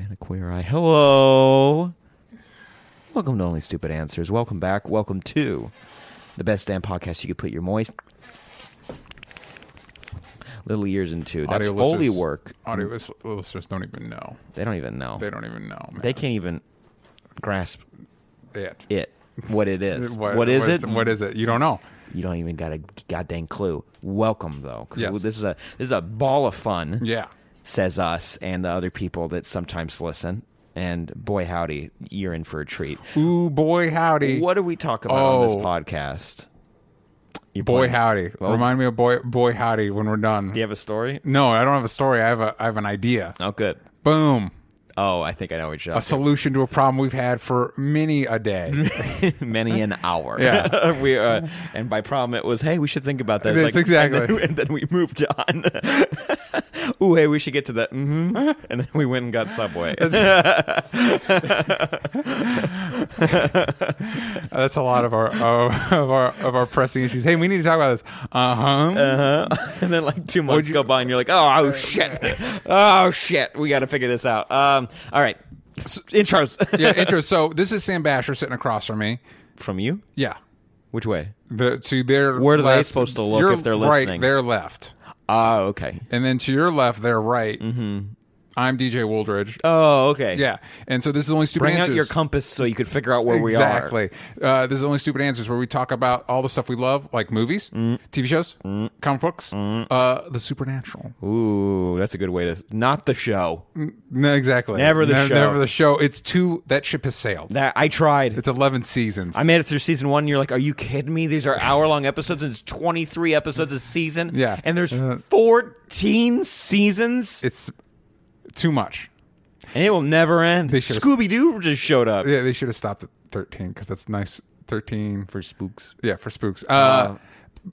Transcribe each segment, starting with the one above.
fan of Queer Eye. Hello. Welcome to Only Stupid Answers. Welcome back. Welcome to the best damn podcast you could put your moist little ears into. That's Audio Foley listeners- work. Audio lis- listeners don't even know. They don't even know. They don't even know. Man. They can't even grasp It. it, what it is. What, what is it? What is it? You don't know. You don't even got a goddamn clue. Welcome though, 'cause Yes. this is a this is a ball of fun. Yeah. Says us and the other people that sometimes listen. And boy, howdy, you're in for a treat. Ooh, boy, howdy. What do we talk about on this Oh. podcast? You Boy, point- howdy. Well- Remind me of boy, boy, howdy when we're done. Do you have a story? No, I don't have a story. I have a, I have an idea. Oh, good. Boom. Oh, I think I know what you're A solution to a problem we've had for many a day. Many an hour. Yeah. we uh, and by problem it was, hey, we should think about that. Yes, exactly. And then, and then we moved on. Ooh, hey, we should get to that. hmm And then we went and got Subway. That's a lot of our of, of our of our pressing issues. Hey, we need to talk about this. Uh huh. Uh-huh. and then like two months go by, and you're like, oh, oh shit, oh shit, we got to figure this out. Um, all right, S- intros yeah. Intro. So this is Sam Basher sitting across from me. from you. Yeah. Which way? The to their Where are they left- supposed to look your if they're listening? right? Their left, Ah, okay. and then to your left, their right. I'm DJ Wooldridge. Oh, okay. Yeah, and so this is only stupid Bring answers. out your compass so you could figure out where we are. exactly. Uh, this is only stupid answers where we talk about all the stuff we love, like movies, Mm. TV shows, comic books, uh, the supernatural. Ooh, that's a good way to. Not the show. No, exactly. Never the show. Never the show. It's two. That ship has sailed. That I tried. It's eleven seasons. I made it through season one. And you're like, are you kidding me? These are hour long episodes, and it's 23 episodes a season. Yeah. and there's Uh, 14 seasons, it's too much. and it will never end. They should've- Scooby Doo just showed up Yeah, they should have stopped at thirteen because that's nice. Thirteen for spooks. Yeah, for spooks. Uh,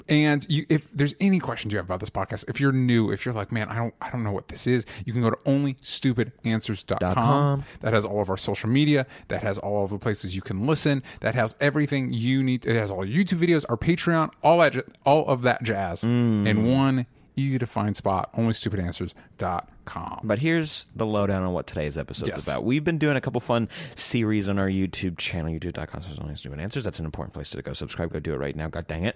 and you, if there's any questions you have about this podcast, if you're new, if you're like, man, I don't, I don't know what this is, you can go to onlystupidanswers.com. com. That has all of our social media. That has all of the places you can listen. That has everything you need. It has all our YouTube videos, our Patreon, all that, j- all of that jazz in one easy to find spot. Onlystupidanswers.com. But here's the lowdown on what today's episode Yes. is about. We've been doing a couple fun series on our YouTube channel, youtube.com slash only stupid answers. That's an important place to go subscribe. Go do it right now. God dang it.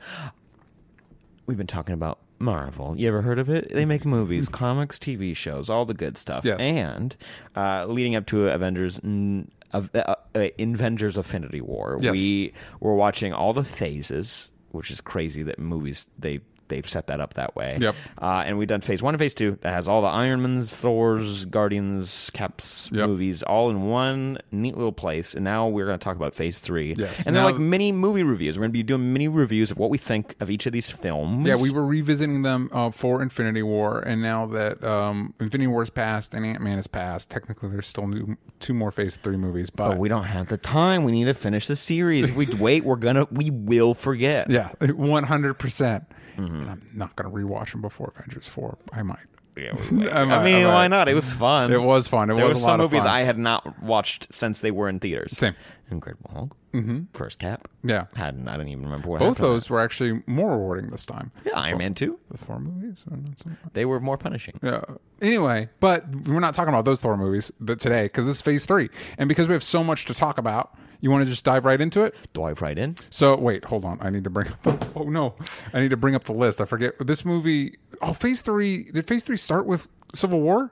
We've been talking about Marvel. You ever heard of it? They make movies, comics, TV shows, all the good stuff. Yes. And uh, leading up to Avengers. mm, of, uh, uh, Avengers Infinity War. Yes. We were watching all the phases, which is crazy that movies they they've set that up that way. Yep. Uh, and we've done phase one and phase two that has all the Ironmans, Thors, Guardians, Caps Yep. movies all in one neat little place. And now we're going to talk about phase three. Yes. And they're like mini movie reviews. We're going to be doing mini reviews of what we think of each of these films. Yeah, we were revisiting them uh, for Infinity War, and now that um, Infinity War is passed and Ant Man is passed, technically there's still new, two more Phase Three movies. But, But we don't have the time. We need to finish the series. If we wait, we're gonna we will forget. yeah, one hundred percent. Mm-hmm. And I'm not gonna rewatch them before Avengers Four. I might. Yeah, we- I I might- mean, I why not? It was fun. It was fun. It there was were a some lot of movies fun. I had not watched since they were in theaters. Same. Incredible Hulk. Mm-hmm. First Cap. Yeah, Hadn't I don't even remember what both happened. those were actually more rewarding this time. Yeah, Iron Man two. The Thor movies. or not so. They were more punishing. Yeah. Anyway, but we're not talking about those Thor movies th- today because this is Phase Three, and because we have so much to talk about, you want to just dive right into it. Dive right in. So wait, hold on. I need to bring up. Oh no, I need to bring up the list. I forget this movie. Oh, Phase Three. Did Phase Three start with Civil War?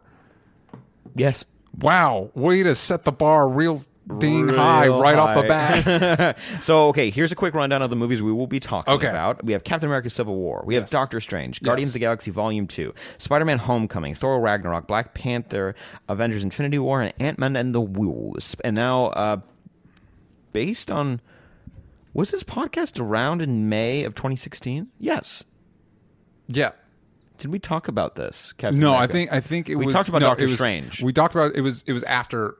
Yes. Wow, way to set the bar real ding high Real right off the bat. So, okay, here's a quick rundown of the movies we will be talking Okay. about. We have Captain America Civil War. We have Doctor Strange, Guardians Yes. of the Galaxy Volume 2, Spider Man Homecoming, Thor Ragnarok, Black Panther, Avengers Infinity War, and Ant Man and the Wasp. And now, uh, based on. Was this podcast around in May of 2016? Yes. yeah, Did we talk about this? Captain No, I think I think it We was talked about no, Doctor it was- Strange. We talked about it was it was after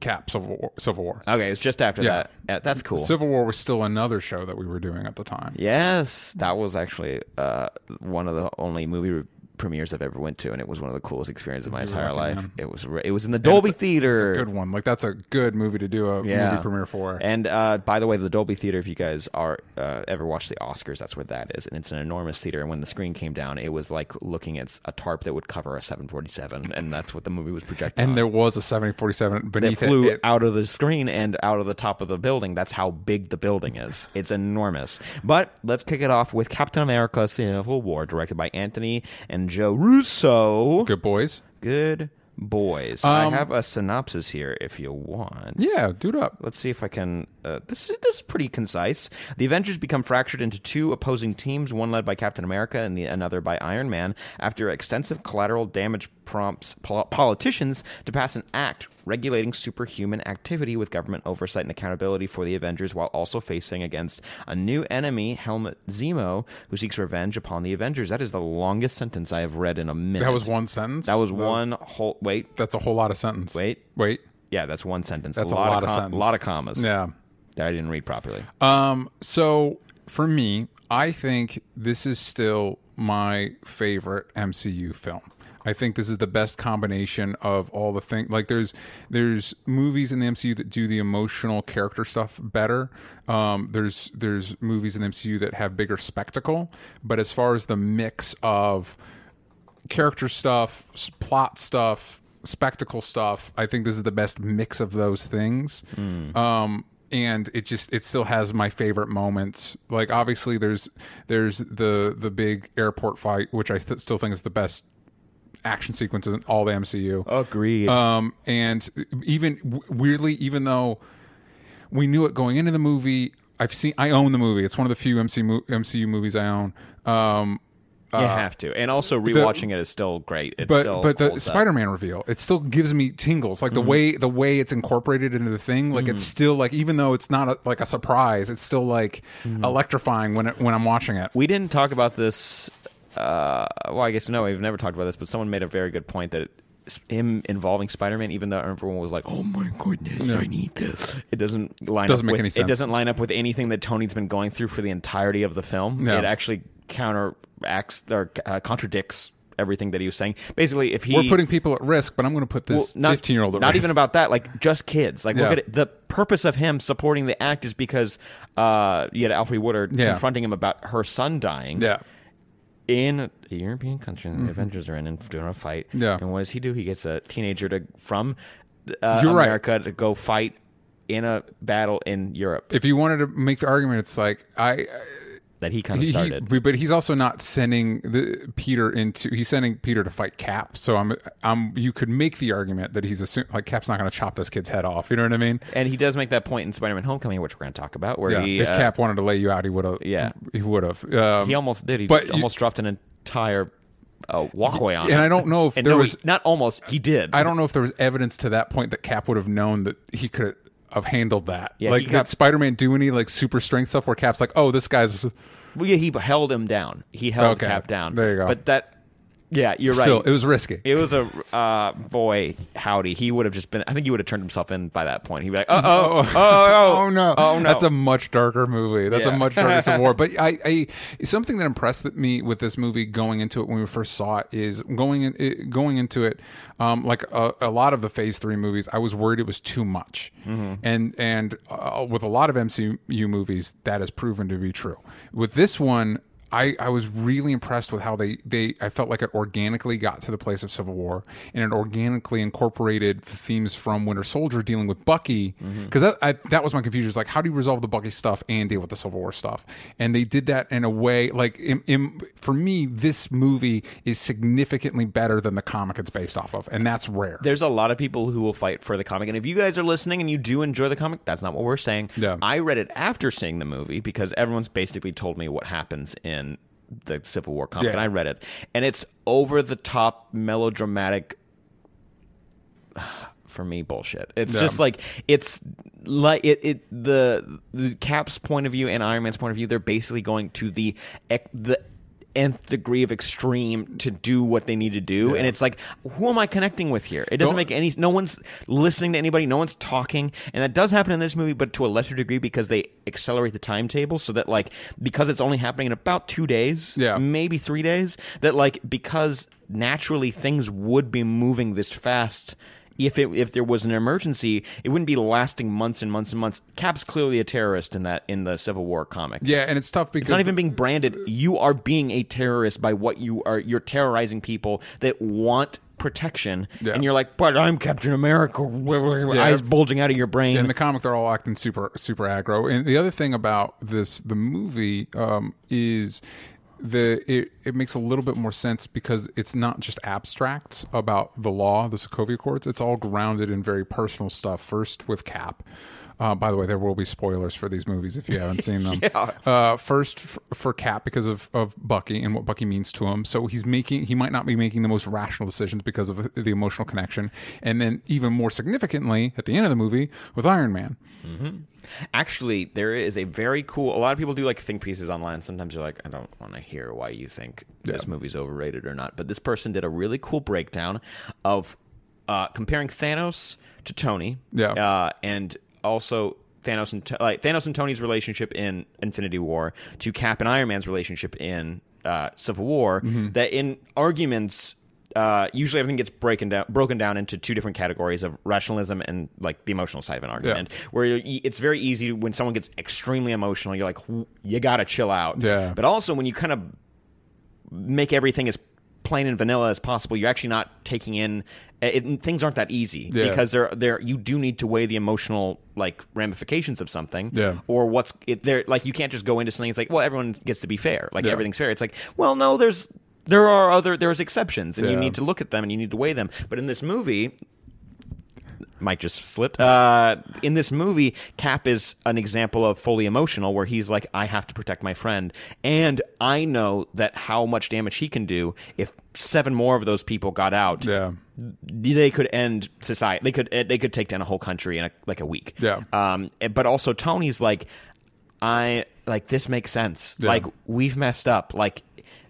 Cap Civil War. Civil War. Okay, it's just after Yeah. that. Yeah, that's cool. Civil War was still another show that we were doing at the time. Yes, that was actually uh, one of the only movie premieres I've ever went to, and it was one of the coolest experiences of my entire life. man. It was re- it was in the Dolby a- Theater. It's a good one. Like that's a good movie to do a Yeah. movie premiere for. And uh, by the way, the Dolby Theater, if you guys are uh, ever watched the Oscars, that's where that is, and it's an enormous theater. And when the screen came down, it was like looking at a tarp that would cover a 747, and that's what the movie was projected. on. And there was a 7047 that beneath flew it. It- out of the screen and out of the top of the building. That's how big the building is. It's enormous. But let's kick it off with Captain America: Civil War, directed by Anthony and Joe Russo. Good boys. Good boys. I Um, have a synopsis here if you want. Yeah, dude up. Let's see if I can. Uh, this is this is pretty concise. The Avengers become fractured into two opposing teams, one led by Captain America and the another by Iron Man. After extensive collateral damage prompts pol- politicians to pass an act regulating superhuman activity with government oversight and accountability for the Avengers, while also facing against a new enemy, Helmut Zemo, who seeks revenge upon the Avengers. That is the longest sentence I have read in a minute. That was one sentence. That was one whole. Wait, That's a whole lot of sentence. wait. Wait. Yeah, that's one sentence. That's a lot, lot of, of com- sentence. lot of commas. Yeah. That I didn't read properly. Um. So for me, I think this is still my favorite MCU film. I think this is the best combination of all the things. Like there's there's movies in the MCU that do the emotional character stuff better. Um, there's there's movies in the MCU that have bigger spectacle. But as far as the mix of character stuff, s- plot stuff, spectacle stuff. I think this is the best mix of those things. Um, and it just it still has my favorite moments. Like obviously there's there's the the big airport fight, which I th- still think is the best action sequences in all the MCU. Agreed. Um, and even weirdly, even though we knew it going into the movie, I've seen I own the movie. It's one of the few MC MCU movies I own. Um, you have to, and also rewatching it is still great. It but still but the. Spider-Man reveal, it still gives me tingles. Like the Mm-hmm. way the way it's incorporated into the thing, like it's still like even though it's not a, like a surprise, it's still like Mm-hmm. electrifying when it when I'm watching it. We didn't talk about this. Uh, well, I guess no, we've never talked about this, but someone made a very good point that s- him involving Spider-Man, even though everyone was like, "Oh my goodness, I need this," it doesn't line Doesn't up. make with, any It doesn't line up with anything that Tony's been going through for the entirety of the film. No. It actually counteracts or uh, contradicts everything that he was saying. Basically, if he We're putting people at risk, but I'm going to put this not- 15 year old at Not risk. even about that. Like just kids. Like look at it. The purpose of him supporting the act is because uh, you had Alfre Woodard Yeah. confronting him about her son dying. yeah. In a European country, the Avengers are in and doing a fight. Mm-hmm. Yeah. And what does he do? He gets a teenager to from uh, You're right. America to go fight in a battle in Europe If you wanted to make the argument, it's like I. that he kind of He, he, started. but he's also not sending the Peter into. He's sending Peter to fight Cap. So I'm, I'm. You could make the argument that he's assume, like Cap's not going to chop this kid's head off. You know what I mean? and he does make that point in Spider-Man: Homecoming, which we're going to talk about, where Yeah. he if uh, Cap wanted to lay you out, he would have. Yeah. He would have. Um, he almost did. He but you- almost dropped an entire uh, walkway on. and him. I don't know if And there no, he- was. not almost. He did. I don't know if there was evidence to that point that Cap would have known that he could have handled that. Yeah, like did got- Spider-Man do any like super strength stuff where Cap's like, oh, this guy's Well, yeah, he held him down. He held Okay. Cap down. There you go. But that, yeah, you're right. still. It was risky. It was a uh, boy, howdy. He would have just been. I think he would have turned himself in by that point. He'd be like, "Oh, oh, oh, oh, Oh no! oh no!" That's a much darker movie. That's Yeah. a much darker Civil War. But I, I, something that impressed me with this movie going into it when we first saw it is going in, it, going into it, um, like a, a lot of the Phase Three movies, I was worried it was too much, and and uh, with a lot of MCU movies, that has proven to be true. With this one. I, I was really impressed with how they, they I felt like it organically got to the place of Civil War and it organically incorporated the themes from Winter Soldier dealing with Bucky mm-hmm. because that I, that was my confusion. Is like how do you resolve the Bucky stuff and deal with the Civil War stuff? And they did that in a way like in, in, for me, this movie is significantly better than the comic it's based off of, and that's rare. There's a lot of people who will fight for the comic, and if you guys are listening and you do enjoy the comic, that's not what we're saying. Yeah. I read it after seeing the movie because everyone's basically told me what happens in the Civil War comic, Yeah. and I read it, and it's over the top melodramatic. For me, bullshit. It's Yeah. just like it's like it, it the the Cap's point of view and Iron Man's point of view. They're basically going to the the nth degree of extreme to do what they need to do, and it's like, who am I connecting with here? It doesn't Don't- make any. No one's listening to anybody. No one's talking, and that does happen in this movie, but to a lesser degree because they accelerate the timetable so that like because it's only happening in about two days, Yeah. maybe three days. That like because naturally things would be moving this fast. If it if there was an emergency, it wouldn't be lasting months and months and months. Cap's clearly a terrorist in that in the Civil War comic. Yeah, and it's tough because It's not even being branded. You are being a terrorist by what you are. You're terrorizing people that want protection, Yeah. and you're like, "But I'm Captain America." Eyes bulging out of your brain. in the comic they're all acting super super aggro and the other thing about this the movie um, is the it, it makes a little bit more sense because it's not just abstracts about the law the sokovia accords. It's all grounded in very personal stuff first with cap uh, by the way, there will be spoilers for these movies if you haven't seen them. uh, first, f- for Cap because of, of Bucky and what Bucky means to him. So he's making he might not be making the most rational decisions because of the emotional connection. And then even more significantly, at the end of the movie with Iron Man. Actually, there is a very cool. A lot of people do like think pieces online. Sometimes you're like, I don't want to hear why you think this movie's overrated or not. But this person did a really cool breakdown of uh, comparing Thanos to Tony. Yeah. uh, and also. Thanos and like Thanos and Tony's relationship in Infinity War to Cap and Iron Man's relationship in uh, Civil War. That in arguments, uh, usually everything gets broken down broken down into two different categories of rationalism and like the emotional side of an argument. Where you it's very easy when someone gets extremely emotional, you're like, you got to chill out. Yeah. But also when you kind of make everything as plain and vanilla as possible, you're actually not taking in. It, things aren't that easy Yeah. because they're there. You do need to weigh the emotional like ramifications of something, Yeah. or what's it there. Like you can't just go into something. It's like, well, everyone gets to be fair. Like Yeah. everything's fair. It's like, well, no, there's there are other there's exceptions, and you need to look at them and you need to weigh them. But in this movie, Mike just slipped. Uh, in this movie, Cap is an example of fully emotional, where he's like, "I have to protect my friend," and I know that how much damage he can do if seven more of those people got out. Yeah. They could end society. They could they could take down a whole country in a, like a week. Yeah. Um. But also Tony's like, I like this makes sense. Yeah. Like we've messed up. Like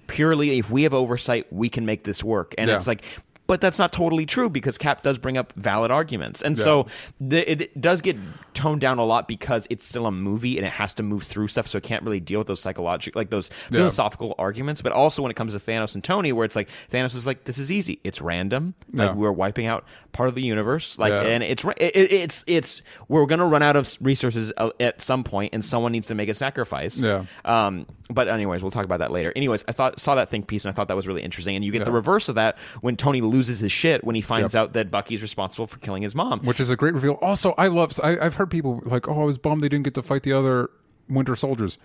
purely if we have oversight, we can make this work. And Yeah. it's like, but that's not totally true because Cap does bring up valid arguments, and so the, it does get toned down a lot because it's still a movie and it has to move through stuff, so it can't really deal with those psychological, like those Yeah. philosophical arguments. But also when it comes to Thanos and Tony, where it's like Thanos is like, this is easy, it's random, like Yeah. we're wiping out part of the universe, like, Yeah. and it's it- it's it's we're gonna run out of resources uh, at some point, and someone needs to make a sacrifice. Yeah. Um, but anyways, we'll talk about that later. Anyways, I thought saw that think piece and I thought that was really interesting. And you get the reverse of that when Tony loses his shit when he finds Yep. out that Bucky's responsible for killing his mom. which is a great reveal. Also, I love. I, I've heard people like, "Oh, I was bummed they didn't get to fight the other Winter Soldiers."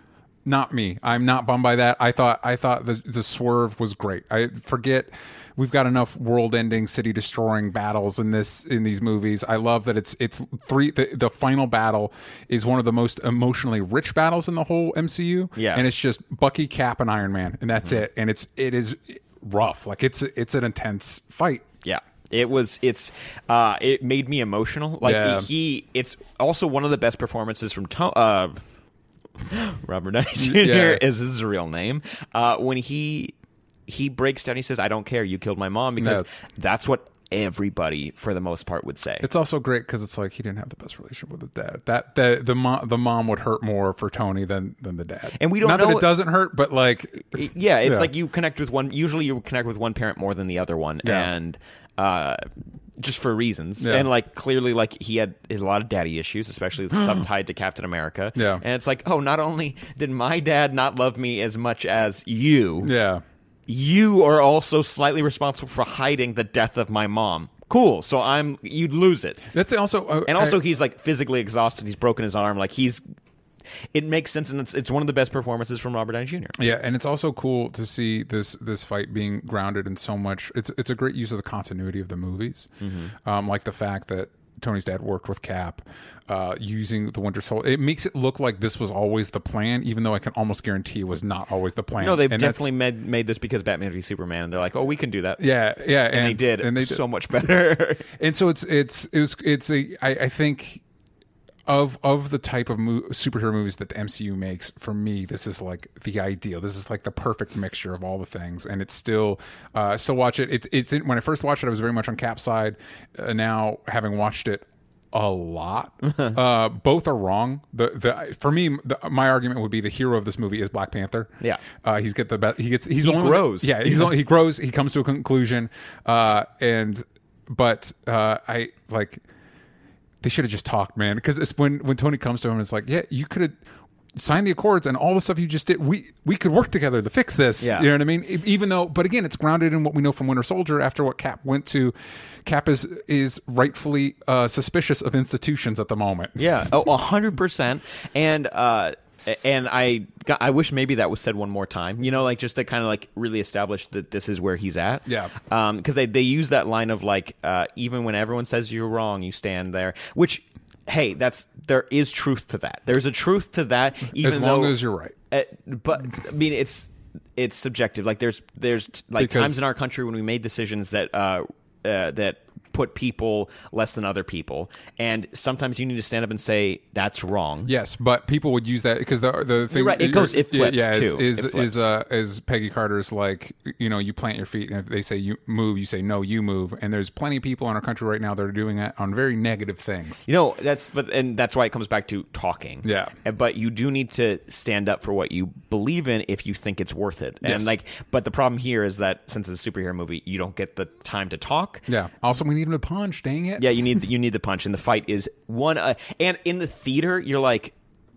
Not me. I'm not bummed by that. I thought. I thought the the swerve was great. I forget. We've got enough world-ending, city-destroying battles in this in these movies. I love that it's it's three. The, the final battle is one of the most emotionally rich battles in the whole MCU. Yeah. and it's just Bucky, Cap, and Iron Man, and that's Mm-hmm. it. And it's it is rough. Like it's it's an intense fight. Yeah. It was. It's. Uh. It made me emotional. Like Yeah. he, he. It's also one of the best performances from. To- uh, Robert Downey Jr. Yeah. is his real name. Uh. When he he breaks down, he says, "I don't care. You killed my mom," because That's- that's what everybody, for the most part, would say. It's also great because it's like he didn't have the best relationship with his dad. That the the mom the mom would hurt more for Tony than than the dad. And we don't not know- that it doesn't hurt, but like yeah, it's Yeah. like you connect with one. Usually, you connect with one parent more than the other one, Yeah. and uh, just for reasons. Yeah. And like clearly, like he had a lot of daddy issues, especially with stuff tied to Captain America. Yeah. and it's like, oh, not only did my dad not love me as much as you, yeah. You are also slightly responsible for hiding the death of my mom. Cool. So I'm you'd lose it. That's also uh, And also, I- he's like physically exhausted. He's broken his arm. Like he's. It makes sense, and it's, it's one of the best performances from Robert Downey Jr. yeah, and it's also cool to see this this fight being grounded in so much. It's it's a great use of the continuity of the movies, Mm-hmm. um, like the fact that. Tony's dad worked with Cap, uh, using the Winter Soldier. It makes it look like this was always the plan, even though I can almost guarantee it was not always the plan. No, they've And definitely made made this because Batman v Superman. And they're like, oh, we can do that. Yeah, yeah, and, they did, and they did. so much better. and so it's it's it was it's a I, I think of of the type of mo- superhero movies that the MCU makes, for me, this is like the ideal. This is like the perfect mixture of all the things, and it's still, uh, still watch it. It's it's in, when I first watched it, I was very much on cap side. Uh, now, having watched it a lot, uh, both are wrong. The the for me, the, my argument would be the hero of this movie is Black Panther. Yeah. uh, he's get the best. He gets he's He only grows. yeah, he's only, he grows. He comes to a conclusion, uh, and but uh, I like they should have just talked, man. Because it's when when Tony comes to him, it's like, yeah, you could have signed the accords and all the stuff you just did. We we could work together to fix this. Yeah. You know what I mean? Even though, but again, it's grounded in what we know from Winter Soldier. After what Cap went to, Cap is is rightfully uh, suspicious of institutions at the moment. Yeah, oh, a hundred percent. And uh, and I got, I wish maybe that was said one more time. You know, like just to kind of like really establish that this is where he's at. Yeah. Um, because they they use that line of like, uh, even when everyone says you're wrong, you stand there. Which, hey, that's there is truth to that. There's a truth to that. Even As long though, as you're right. uh, but I mean, it's it's subjective. Like there's there's like Because- times in our country when we made decisions that uh, uh that put people less than other people, and sometimes you need to stand up and say that's wrong. Yes, but people would use that because the the thing right, it goes- it flips, yeah, is too. is flips. is, uh, is Peggy Carter's like you know you plant your feet and if they say you move you say no you move and there's plenty of people in our country right now that are doing that on very negative things. You know that's but and that's why it comes back to talking. Yeah. But you do need to stand up for what you believe in if you think it's worth it. Yes. And like, but the problem here is that since it's a superhero movie, you don't get the time to talk. Yeah. Also, we need him to punch. Dang it. Yeah, you need you need the punch, and the fight is one. Uh, and in the theater, you're like.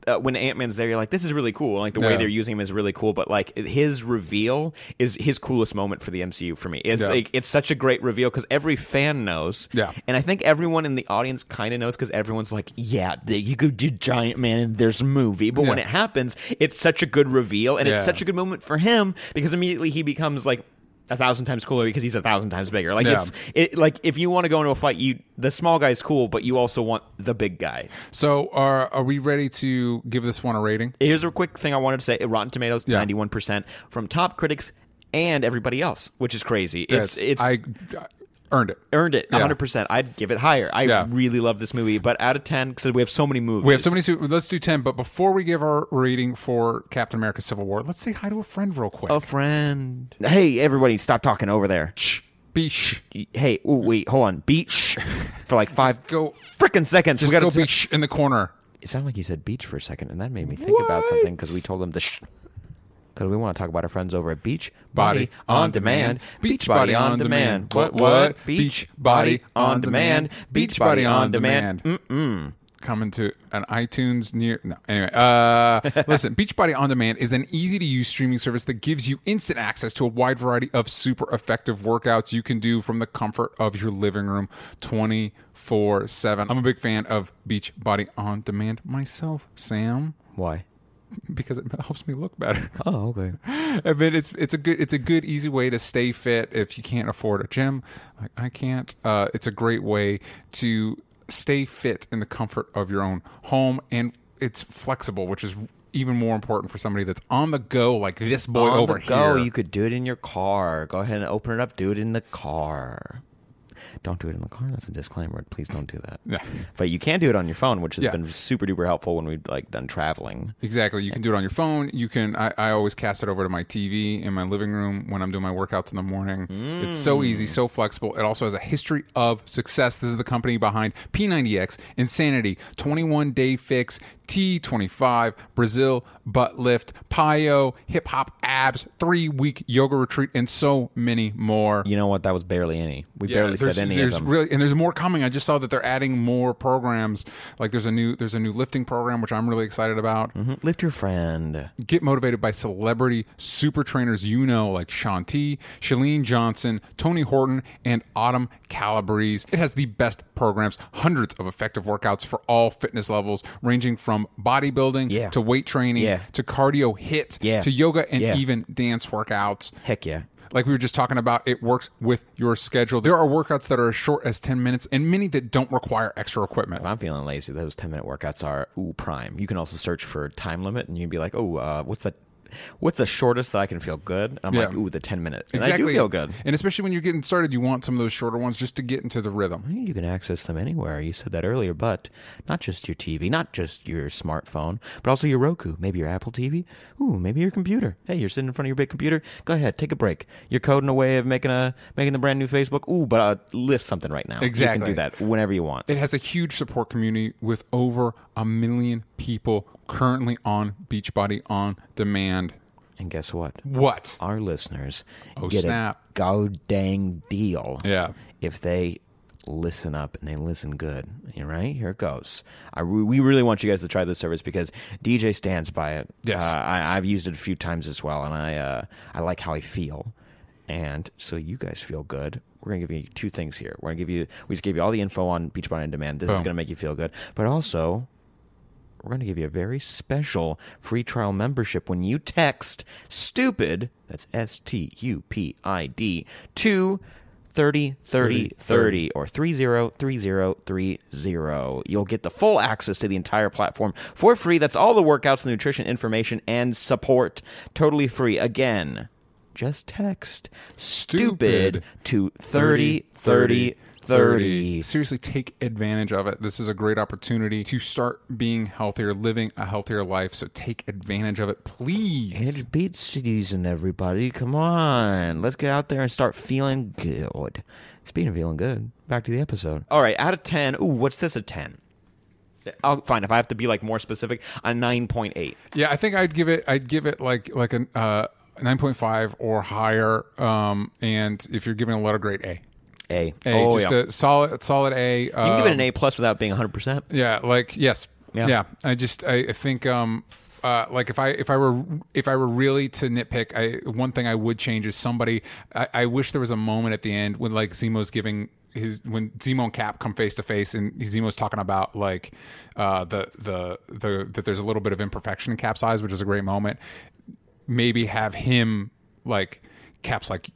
Uh, when Ant Man's there, you're like, "This is really cool." Like the way they're using him is really cool. But like his reveal is his coolest moment for the MCU for me. It's Yeah. like it's such a great reveal because every fan knows. Yeah. and I think everyone in the audience kind of knows because everyone's like, "Yeah, the, you could do Giant Man, and there's a movie." But when it happens, it's such a good reveal, and Yeah. it's such a good moment for him because immediately he becomes like a thousand times cooler because he's a thousand times bigger. Like Yeah. it's it like if you want to go into a fight, you the small guy's cool, but you also want the big guy. So, are are we ready to give this one a rating? Here's a quick thing I wanted to say: Rotten Tomatoes, ninety one percent from top critics and everybody else, which is crazy. It's Yes, it's I I earned it. earned it Yeah. hundred percent. I'd give it higher. I Yeah. really love this movie, but out of ten, because we have so many movies, We have so many. su- Let's do ten. But before we give our rating for Captain America: Civil War, let's say hi to a friend real quick. A friend. Hey, everybody, stop talking over there. Shh. Be shh. Hey, ooh, wait, hold on. Beach for like five Go. freaking seconds. Just we gotta go be shh in the corner. It sounded like you said beach for a second, and that made me think about something because we told them to shh. Because we want to talk about our friends over at Beach Body on demand. Beachbody on demand. What, what? Beach Body on demand. Beachbody on demand. Mm-mm. Coming to an iTunes near. No, anyway. Uh, listen, Beachbody On Demand is an easy to use streaming service that gives you instant access to a wide variety of super effective workouts you can do from the comfort of your living room 24 7. I'm a big fan of Beachbody On Demand myself, Sam, Why? because it helps me look better. Oh, okay. I mean, it's it's a good it's a good easy way to stay fit if you can't afford a gym like I can't. Uh, it's a great way to stay fit in the comfort of your own home, and it's flexible, which is even more important for somebody that's on the go, like this boy on over the go, here. you could do it in your car. Go ahead and open it up. Do it in the car. Don't do it in the car. That's a disclaimer. Please don't do that. Yeah. But you can do it on your phone, which has Yeah. been super duper helpful when we've like done traveling. Exactly. You can do it on your phone. You can. I, I always cast it over to my TV in my living room when I'm doing my workouts in the morning. It's so easy, mm. so flexible. It also has a history of success. This is the company behind P90X, Insanity, 21 Day Fix, T25, Brazil, Butt Lift, PiYo, Hip Hop Abs, Three Week Yoga Retreat, and so many more. You know what? That was barely any. We Yeah, barely said any of there's them. Really, and there's more coming. I just saw that they're adding more programs. Like there's a new there's a new lifting program which I'm really excited about Mhm. Lift your friend. get motivated by celebrity super trainers you know like Shanti, Chalene Johnson, Tony Horton, and Autumn Calabrese. It has the best programs, hundreds of effective workouts for all fitness levels, ranging from bodybuilding Yeah. to weight training Yeah. to cardio HIIT Yeah. to yoga and even dance workouts. Heck yeah. Like we were just talking about, it works with your schedule. There are workouts that are as short as 10 minutes and many that don't require extra equipment. If I'm feeling lazy, those 10 minute workouts are ooh prime. You can also search for time limit and you'd be like, oh, uh, what's the what's the shortest that I can feel good? And I'm Yeah. like, ooh, the 10 minutes. And I do feel good. And especially when you're getting started, you want some of those shorter ones just to get into the rhythm. You can access them anywhere. You said that earlier, but not just your TV, not just your smartphone, but also your Roku, maybe your Apple TV, ooh, maybe your computer. Hey, you're sitting in front of your big computer. Go ahead, take a break. You're coding a way of making a making the brand new Facebook. Ooh, but uh, lift something right now. Exactly. You Exactly. can do that whenever you want. It has a huge support community with over a million people currently on Beachbody on demand. And guess what? What? Our listeners Oh, get snap. a go dang deal. Yeah. if they listen up and they listen good. All right, here it goes. I we really want you guys to try this service because DJ stands by it. Yes. uh, I, I've used it a few times as well, and I uh, I like how I feel. And so you guys feel good. We're gonna give you two things here. We're gonna give you. We just gave you all the info on Beachbody on Demand. This is gonna make you feel good, but also we're going to give you a very special free trial membership when you text stupid that's S T U P I D to 30 30 30 or 303030 you'll get the full access to the entire platform for free. That's all the workouts the nutrition information and support. Totally free. Again just text stupid, Stupid. to 30 30 30 Seriously, take advantage of it. This is a great opportunity to start being healthier, living a healthier life. So take advantage of it, please. It's beach season, everybody. Come on. Let's get out there and start feeling good. Speaking of feeling good, back to the episode. All right, out of 10. Ooh, what's this a 10? I'll fine if I have to be like more specific, a 9.8. Yeah, I think I'd give it. I'd give it like like an uh, nine point five or higher. Um, and if you're giving a letter grade, A. A. A, oh, just yeah. a solid solid A. you can give it an um, A plus without being 100%. Yeah, like yes, Yeah. yeah. I just I, I think um uh like if I if I were if I were really to nitpick, I one thing I would change is somebody. I, I wish there was a moment at the end when like Zemo's giving his when Zemo and Cap come face to face and Zemo's talking about like uh the the the that there's a little bit of imperfection in Cap's eyes, which is a great moment. Maybe have him like Cap's like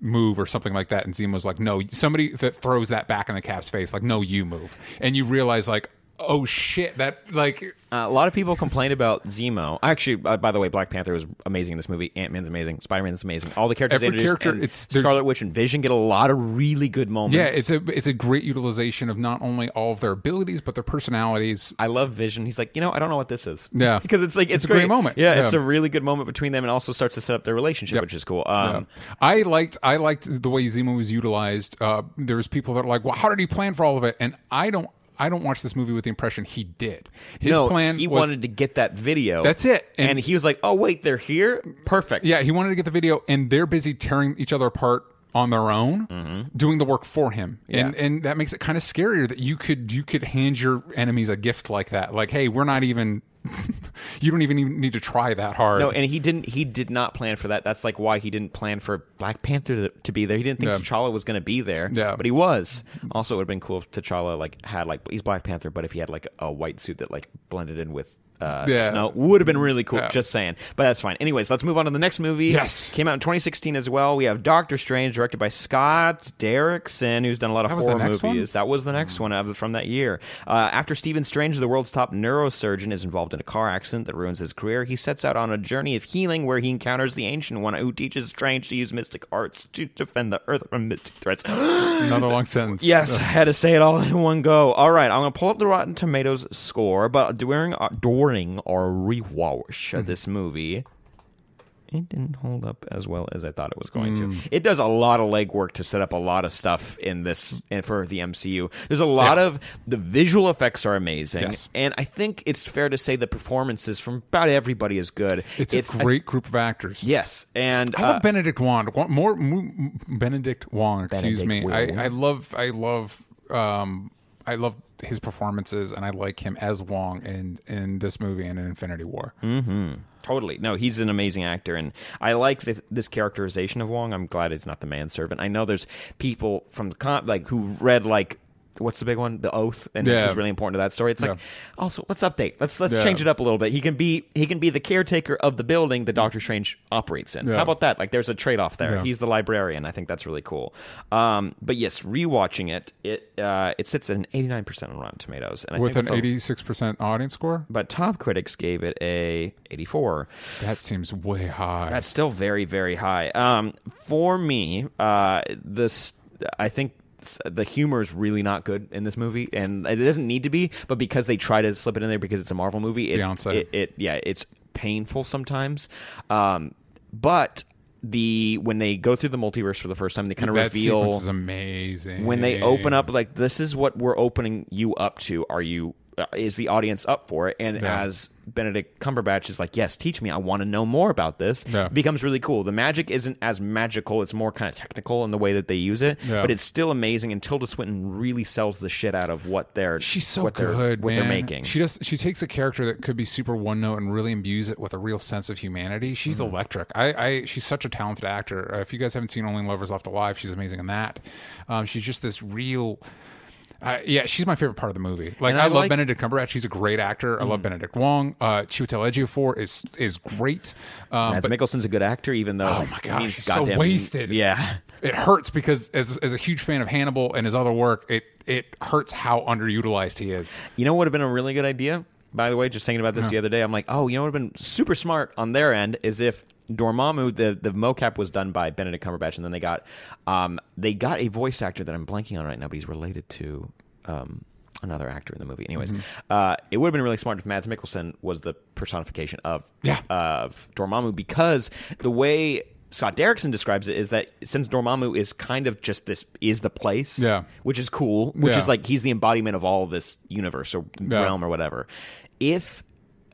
move or something like that and Zemo's like no somebody that throws that back in the Cap's face like no you move. And you realize like oh shit that like Uh, a lot of people complain about Zemo. Actually, uh, by the way, Black Panther was amazing in this movie. Ant Man's amazing. Spider Man's amazing. All the characters Every introduced, character, and it's- Scarlet Witch and Vision get a lot of really good moments. yeah it's a it's a great utilization of not only all of their abilities but their personalities I love Vision. He's like, you know, I don't know what this is. Yeah. because it's like it's, It's a great moment. Yeah, it's Yeah. a really good moment between them, and also starts to set up their relationship, which is cool. Um, I liked I liked the way Zemo was utilized. Uh, there was people that are like, "Well, how did he plan for all of it?" And I don't I don't watch this movie with the impression he did. His no, plan he was, wanted to get that video. That's it. And, And- he was like, "Oh wait, they're here. Perfect." Yeah, he wanted to get the video, and they're busy tearing each other apart on their own, doing the work for him, and Mm-hmm. Yeah. and that makes it kind of scarier that you could you could hand your enemies a gift like that. Like, hey, we're not even, you don't even need to try that hard. No, and he didn't. He did not plan for that. That's like why he didn't plan for Black Panther to, to be there. He didn't think Yeah. T'Challa was going to be there. Yeah. but he was. Also, it would have been cool if T'Challa like had like he's Black Panther, but if he had like a white suit that like blended in with. Uh, Yeah. snow would have been really cool. Yeah. Just saying, but that's fine. Anyways, let's move on to the next movie. Yes. came out in 2016 as well. We have Doctor Strange, directed by Scott Derrickson, who's done a lot of That horror next one? movies. That was the next one of, from that year. Uh, after Stephen Strange, the world's top neurosurgeon, is involved in a car accident that ruins his career, he sets out on a journey of healing where he encounters the Ancient One who teaches Strange to use mystic arts to defend the Earth from mystic threats. Another long sentence. yes, I had to say it all in one go. All right, I'm going to pull up the Rotten Tomatoes score, but during, uh, our rewatch of this movie, it didn't hold up as well as I thought it was going Hmm. to. It does a lot of legwork to set up a lot of stuff in this and for the MCU. There's a lot Yeah. of the visual effects are amazing, Yes. and I think it's fair to say the performances from about everybody is good. it's, a great group of actors. yes, and I love uh, Benedict Wong. Wa- More, Benedict Wong. Excuse Benedict me. I, I love. I love. Um, I love his performances, and I like him as Wong in in this movie and in Infinity War. Mm-hmm. Totally. No, he's an amazing actor, and I like th- this characterization of Wong. I'm glad he's not the manservant. I know there's people from the con- like who read like what's the big one? The oath, and Yeah. he's really important to that story. It's like Yeah. also let's update. Let's let's Yeah. change it up a little bit. He can be he can be the caretaker of the building that Doctor Strange operates in. Yeah. How about that? Like there's a trade off there. He's the librarian. I think that's really cool. Um, but yes, rewatching it, it uh, it sits at an 89 percent on Rotten Tomatoes, and I with think an 86% audience score. But top critics gave it a 84. That seems way high. That's still very, very high. Um, for me, uh, this I think the humor is really not good in this movie, and it doesn't need to be. But because they try to slip it in there because it's a Marvel movie, it, it, it yeah, it's painful sometimes. Um, but the when they go through the multiverse for the first time, they kind of that reveal is amazing. when they open up like this is what we're opening you up to are you is the audience up for it and Yeah. as benedict cumberbatch is like yes teach me i want to know more about this Yeah. it becomes really cool the magic isn't as magical it's more kind of technical in the way that they use it Yeah. but it's still amazing and tilda swinton really sells the shit out of what they're She's so what they're, good, what man. they're making She just She takes a character that could be super one note and really imbues it with a real sense of humanity. She's Mm-hmm. electric. I, I. She's such a talented actor. Uh, if you guys haven't seen Only Lovers Left Alive, she's amazing in that. Um, she's just this real. Uh, yeah, she's my favorite part of the movie. Like, I, I love like- Mm. Benedict Cumberbatch. He's a great actor. I love Benedict Wong. Uh, Chiwetel Ejiofor is is great. Um, Mads but Mikkelsen's a good actor, even though Oh my it gosh, he's so goddamn- wasted. Yeah, it hurts because as as a huge fan of Hannibal and his other work, it it hurts how underutilized he is. You know what would have been a really good idea? By the way, just thinking about this the other day, I'm like, oh, you know what would have been super smart on their end is if Dormammu, the the mocap was done by Benedict Cumberbatch, and then they got um they got a voice actor that I'm blanking on right now, but he's related to um another actor in the movie. Anyways, Mm-hmm. uh, it would have been really smart if Mads Mikkelsen was the personification of Yeah. of Dormammu because the way. Scott Derrickson describes it is that since Dormammu is kind of just this is the place, Yeah. which is cool, which Yeah. is like he's the embodiment of all this universe or Yeah. realm or whatever. If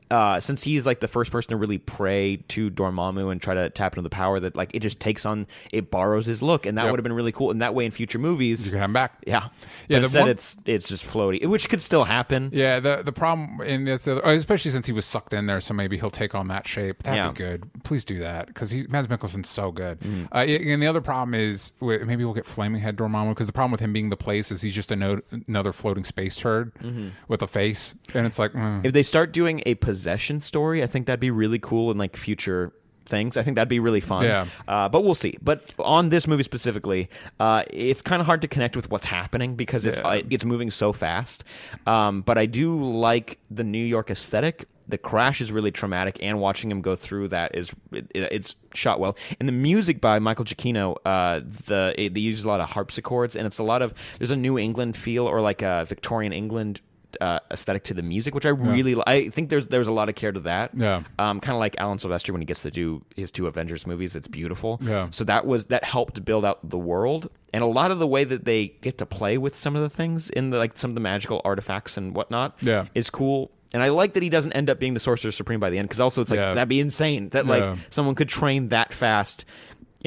uh, since he's like the first person to really pray to Dormammu and try to tap into the power that like it just takes on, it borrows his look, and that Yep. would have been really cool. And that way, in future movies, You can have him back. yeah, Yeah, instead one- it's it's just floaty, which could still happen. Yeah, the the problem in this, uh, especially since he was sucked in there, so maybe he'll take on that shape. That'd Yeah. be good. Please do that because he Mads Mikkelsen's so good. Mm-hmm. Uh, and the other problem is maybe we'll get Flaming Head Dormammu because the problem with him being the place is he's just no, another floating space turd with a face, and it's like mm. If they start doing a possession story, I think that'd be really cool in like future things. I think that'd be really fun. Yeah. Uh, but we'll see. But on this movie specifically, uh, it's kind of hard to connect with what's happening because it's Yeah. uh, it's moving so fast. Um, but I do like the New York aesthetic. The crash is really traumatic, and watching him go through that is it, it's shot well. And the music by Michael Giacchino, uh, the it, they use a lot of harpsichords, and it's a lot of there's a New England feel or like a Victorian England uh, aesthetic to the music, which I really I think there's there's a lot of care to that. Yeah. Um, kind of like Alan Silvestri when he gets to do his two Avengers movies. It's beautiful. Yeah. So that was that helped build out the world and a lot of the way that they get to play with some of the things in the like some of the magical artifacts and whatnot. Yeah. Is cool. And I like that he doesn't end up being the sorcerer supreme by the end because also it's like Yeah. that'd be insane that like someone could train that fast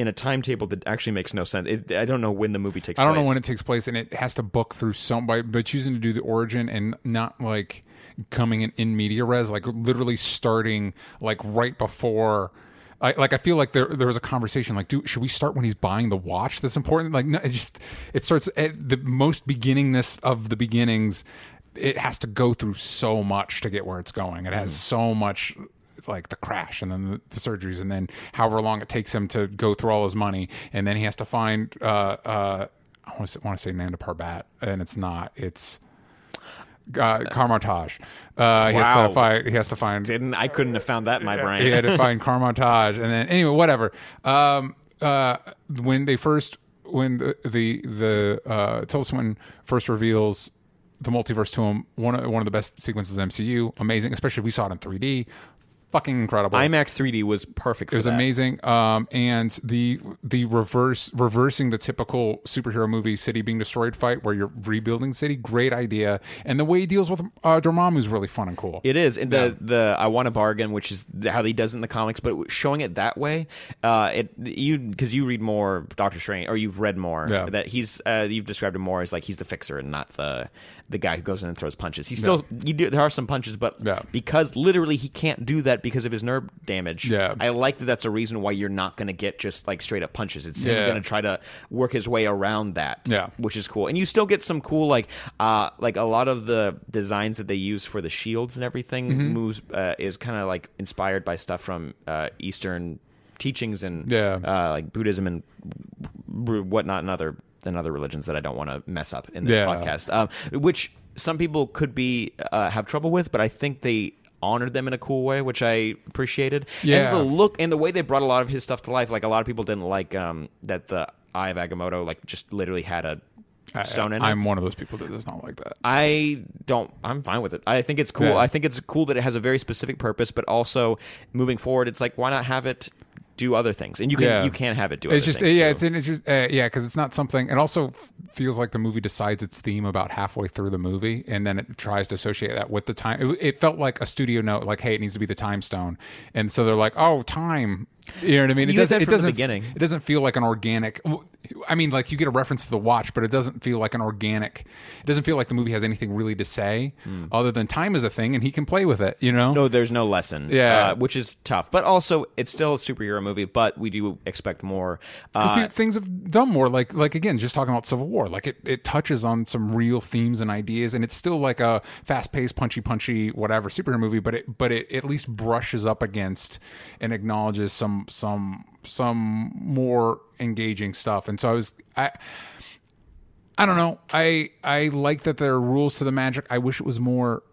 in a timetable that actually makes no sense. It, I don't know when the movie takes. I don't know when it takes place, and it has to book through some by, by choosing to do the origin and not like coming in in media res, like literally starting like right before. I, like I feel like there there was a conversation like, dude, should we start when he's buying the watch? That's important. Like, no, it just it starts at the most beginningness of the beginnings. It has to go through so much to get where it's going. It has mm. so much like the crash and then the, surgeries and then however long it takes him to go through all his money and then he has to find uh uh I want to say, say Nanda Parbat and it's not it's uh, Kamar-Taj. Uh, he has to find. He has to find. Didn't I couldn't have found that in my brain. He had to find Kamar-Taj, and then anyway, whatever. Um, uh, when they first, when the the, the uh, Tilda Swinton first reveals the multiverse to him, one of, one of the best sequences in MCU, amazing. Especially we saw it in 3D, fucking incredible. IMAX 3D was perfect. It was amazing. Um, and the the reverse reversing the typical superhero movie city being destroyed fight where you're rebuilding city, great idea. And the way he deals with uh, Dormammu is really fun and cool. It is, and the the I want a bargain, which is how he does it in the comics, but showing it that way, uh, it you because you read more Doctor Strange or you've read more Yeah. that he's uh, you've described him more as like he's the fixer and not the the guy who goes in and throws punches. He still you do, there are some punches, but Yeah. because literally he can't do that because of his nerve damage. Yeah. I like that. That's a reason why you're not going to get just like straight up punches. It's Yeah. going to try to work his way around that. Yeah. which is cool. And you still get some cool like uh like a lot of the designs that they use for the shields and everything Mm-hmm. moves uh, is kind of like inspired by stuff from uh, Eastern teachings and Yeah. uh, like Buddhism and whatnot and other and other religions that I don't want to mess up in this Yeah. podcast. Um, which some people could be uh, have trouble with, but I think they honored them in a cool way, which I appreciated. Yeah. And the look and the way they brought a lot of his stuff to life. Like a lot of people didn't like um, that the Eye of Agamotto like just literally had a stone in it. I'm one of those people that does not like that. I don't. I'm fine with it. I think it's cool. Yeah. I think it's cool that it has a very specific purpose, but also moving forward, it's like why not have it do other things? And you can Yeah. you can have it do. It's other just things yeah, too. it's an interest. Uh, yeah, because it's not something. It also f- feels like the movie decides its theme about halfway through the movie, and then it tries to associate that with the time. It, it felt like a studio note, like hey, it needs to be the time stone, and so they're like, oh, time. You know what I mean? It You doesn't. It doesn't. beginning. It doesn't feel like an organic. I mean, like you get a reference to the watch, but it doesn't feel like an organic. It doesn't feel like the movie has anything really to say, other than time is a thing, and he can play with it. You know? No, there's no lesson. Yeah. uh, which is tough. But also, it's still a superhero movie. But we do expect more. Uh, things have done more like like again just talking about civil war like it, it touches on some real themes and ideas and it's still like a fast-paced punchy punchy whatever superhero movie but it but it at least brushes up against and acknowledges some some some more engaging stuff and so i was i i don't know i i like that there are rules to the magic i wish it was more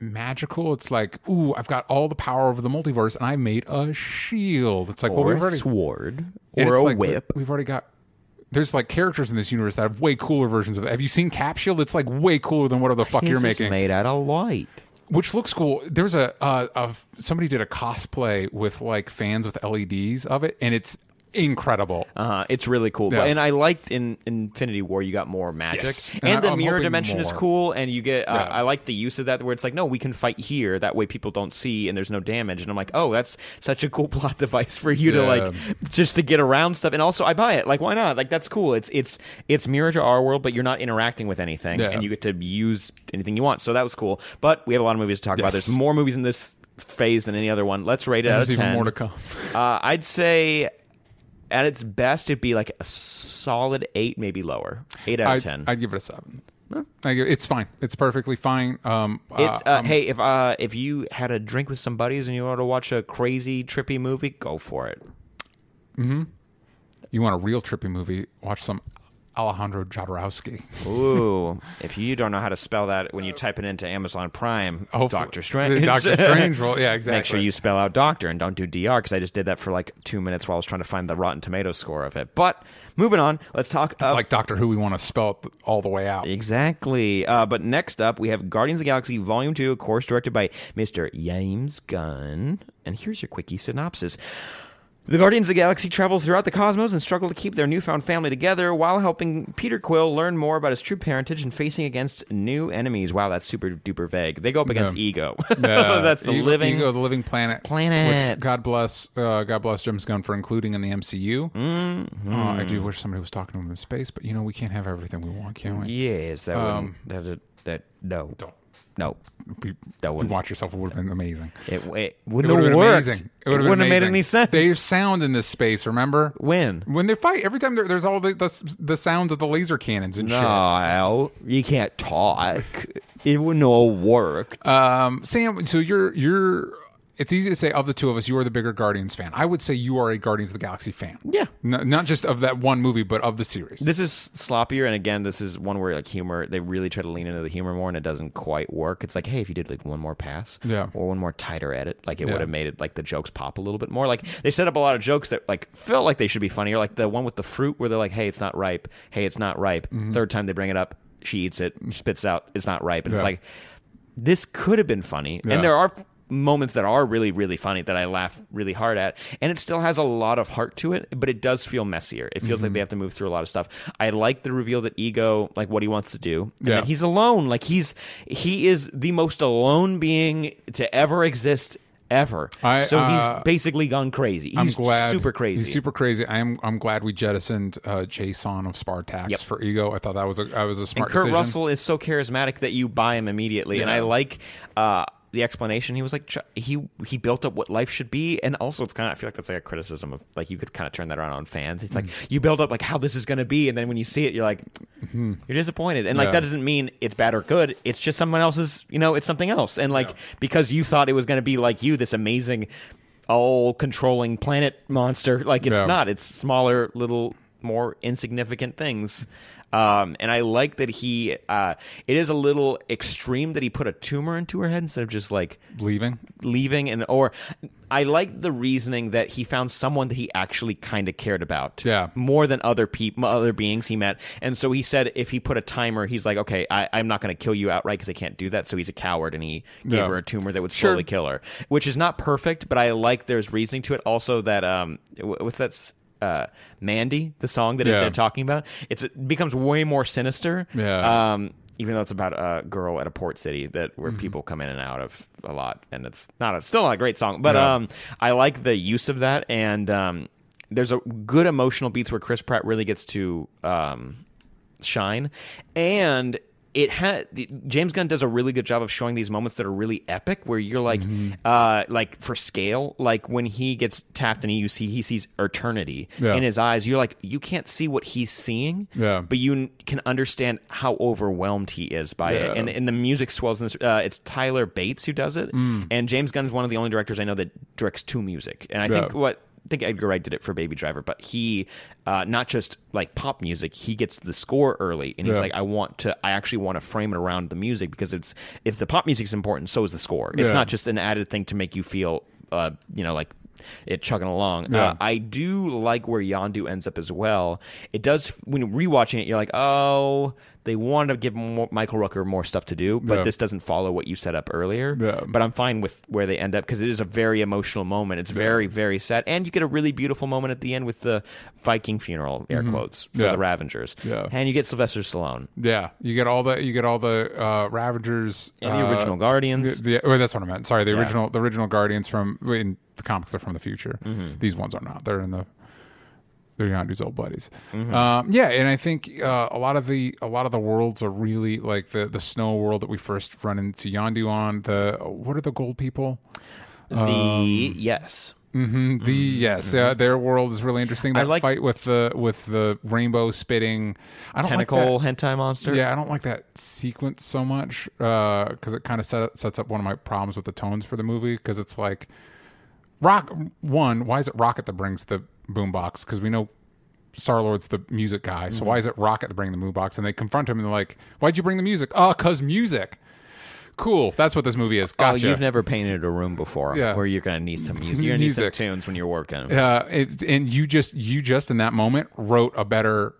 magical it's like ooh i've got all the power over the multiverse and i made a shield it's like well or we've a already sword, or a like, whip. We've already got. There's like characters in this universe that have way cooler versions of it. Have you seen Cap Shield? It's like way cooler than what the fuck His you're making. made out of light. Which looks cool. There's a, a, a somebody did a cosplay with like fans with LEDs of it, and it's incredible. Uh. It's really cool. Yeah. But, and I liked in Infinity War you got more magic, Yes. and, And the I'm mirror dimension is cool. And you get. Uh, Yeah. I like the use of that where it's like, no, we can fight here. That way people don't see, and there's no damage. And I'm like, oh, that's such a cool plot device for you to like just to get around stuff. And also, I buy it. Like, why not? Like, that's cool. It's it's it's mirror to our world, but you're not interacting with anything, Yeah. and you get to use anything you want. So that was cool. But we have a lot of movies to talk about. There's more movies in this phase than any other one. Let's rate it And out there's of even more to come. Uh, I'd say at its best, it'd be like a solid eight, maybe lower. Eight out of I'd, ten. I'd give it a seven. Give, it's fine. It's perfectly fine. Um, it's uh, uh, um, hey, if uh, if you had a drink with some buddies and you want to watch a crazy trippy movie, go for it. you want a real trippy movie? Watch some Alejandro Jodorowsky. Ooh, if you don't know how to spell that when you type it into Amazon Prime, Hopefully- Doctor Strange. Doctor Strange. Yeah, exactly. Make sure you spell out doctor and don't do DR because I just did that for like two minutes while I was trying to find the Rotten Tomato score of it. But moving on, let's talk. It's uh, like Doctor Who. We want to spell it all the way out. Exactly. Uh, but next up, we have Guardians of the Galaxy Volume 2, of course, directed by Mr. James Gunn. And here's your quickie synopsis. The Guardians of the Galaxy travel throughout the cosmos and struggle to keep their newfound family together while helping Peter Quill learn more about his true parentage and facing against new enemies. Wow, that's super duper vague. They go up against Yeah. Ego. Yeah, that's the Ego- living. Ego, the living planet. Planet. Which God bless, uh, God bless James Gunn for including in the MCU. Mm-hmm. Uh, I do wish somebody was talking to him in space, but you know we can't have everything we want, can we? Yes, that Um, wouldn't. That, that, no. Don't. No. Be, That wouldn't- watch yourself. It would have been amazing. It, it It wouldn't would have been worked. amazing. It, would have wouldn't have made any sense. There's sound in this space. Remember when? when they fight? Every time there's all the, the the sounds of the laser cannons and No, you can't talk. It wouldn't have worked. Um, Sam, so you're you're. It's easy to say of the two of us, you are the bigger Guardians fan. I would say you are a Guardians of the Galaxy fan. Yeah. N- not just of that one movie, but of the series. This is sloppier, and again, this is one where like humor. They really try to lean into the humor more, and it doesn't quite work. It's like, hey, if you did like one more pass, Yeah. or one more tighter edit, like it Yeah. would have made it like the jokes pop a little bit more. Like they set up a lot of jokes that like felt like they should be funny, or like the one with the fruit where they're like, hey, it's not ripe. Hey, it's not ripe. Mm-hmm. Third time they bring it up, she eats it, spits it out. It's not ripe, and it's like this could have been funny, Yeah. and there are moments that are really really funny that I laugh really hard at and it still has a lot of heart to it but it does feel messier it feels like Mm-hmm. they have to move through a lot of stuff I like the reveal that ego like what he wants to do and Yeah. he's alone like he's he is the most alone being to ever exist ever. I, so uh, he's basically gone crazy. He's I'm glad super crazy. He's super crazy. I'm I'm glad we jettisoned uh, J'son of Spartax Yep. for Ego. I thought that was a I was a smart and Kurt decision. Russell is so charismatic that you buy him immediately, and I like uh, the explanation. He was like, he he built up what life should be, and also it's kind of I feel like that's like a criticism of like you could kind of turn that around on fans. It's like Mm. you build up like how this is going to be, and then when you see it, you're like you're disappointed, and like Mm-hmm. Yeah. that doesn't mean it's bad or good. It's just someone else's, you know, it's something else, and like Yeah. because you thought it was going to be like you, this amazing, all controlling planet monster, like it's Yeah. not. It's smaller, little, more insignificant things. Um, and I like that he. Uh, it is a little extreme that he put a tumor into her head instead of just like leaving. leaving. And or I like the reasoning that he found someone that he actually kind of cared about. Yeah. more than other people, other beings he met. And so he said if he put a timer, he's like, okay, I, I'm not going to kill you outright because I can't do that. So he's a coward, and he gave Yeah. her a tumor that would Sure. slowly kill her, which is not perfect, but I like there's reasoning to it. Also, that um, what's that? Uh, Mandy, the song that Yeah. they're talking about, it's it becomes way more sinister. Yeah. Um, even though it's about a girl at a port city that where Mm-hmm. people come in and out of a lot, and it's not a, still not a great song, but Yeah. um, I like the use of that, and um, there's a good emotional beats where Chris Pratt really gets to um, shine, and it had James Gunn does a really good job of showing these moments that are really epic, where you're like, Mm-hmm. uh, like for scale, like when he gets tapped and you see he sees eternity Yeah. in his eyes, you're like, you can't see what he's seeing, Yeah. but you can understand how overwhelmed he is by Yeah. it, and and the music swells. In this, uh, it's Tyler Bates who does it, Mm. and James Gunn is one of the only directors I know that directs to music, and I think what. I think Edgar Wright did it for Baby Driver, but he uh, not just like pop music. He gets the score early, and he's Yeah. like, "I want to. I actually want to frame it around the music because it's if the pop music's important, so is the score. It's Yeah. not just an added thing to make you feel, uh, you know, like it chugging along. Yeah. Uh, I do like where Yondu ends up as well. It does when rewatching it, you're like, oh, they wanted to give more, Michael Rooker more stuff to do, but Yeah. this doesn't follow what you set up earlier. Yeah. But I'm fine with where they end up because it is a very emotional moment. It's very, very sad, and you get a really beautiful moment at the end with the Viking funeral, air quotes, for Mm-hmm. The Ravengers. Yeah. And you get Sylvester Stallone Yeah, you get all the you get all the uh, Ravagers and the uh, original Guardians. The, the, oh, that's what I meant. Sorry, the original the original Guardians from in the comics they're from the future. Mm-hmm. These ones are not. They're in the they're Yondu's old buddies. Mm-hmm. Um, yeah, and I think uh, a lot of the a lot of the worlds are really like the the snow world that we first run into Yondu on. The what are the gold people? the um, yes. hmm The yes, uh, their world is really interesting. I like- fight with the with the rainbow spitting. I don't like that. Tentacle hentai monster. Yeah, I don't like that sequence so much because it kind of set, sets up one of my problems with the tones for the movie because it's like rock one. Why is it Rocket that brings the boombox? Because we know Star Lord's the music guy, so Mm-hmm. why is it Rocket to bring the boombox? And they confront him and they're like, "Why'd you bring the music? Oh, cause music." Cool. That's what this movie is. Gotcha. Oh, you've never painted a room before Yeah. where you're going to need some music. You're going to need some Music. tunes when you're working. uh, and you just you just in that moment wrote a better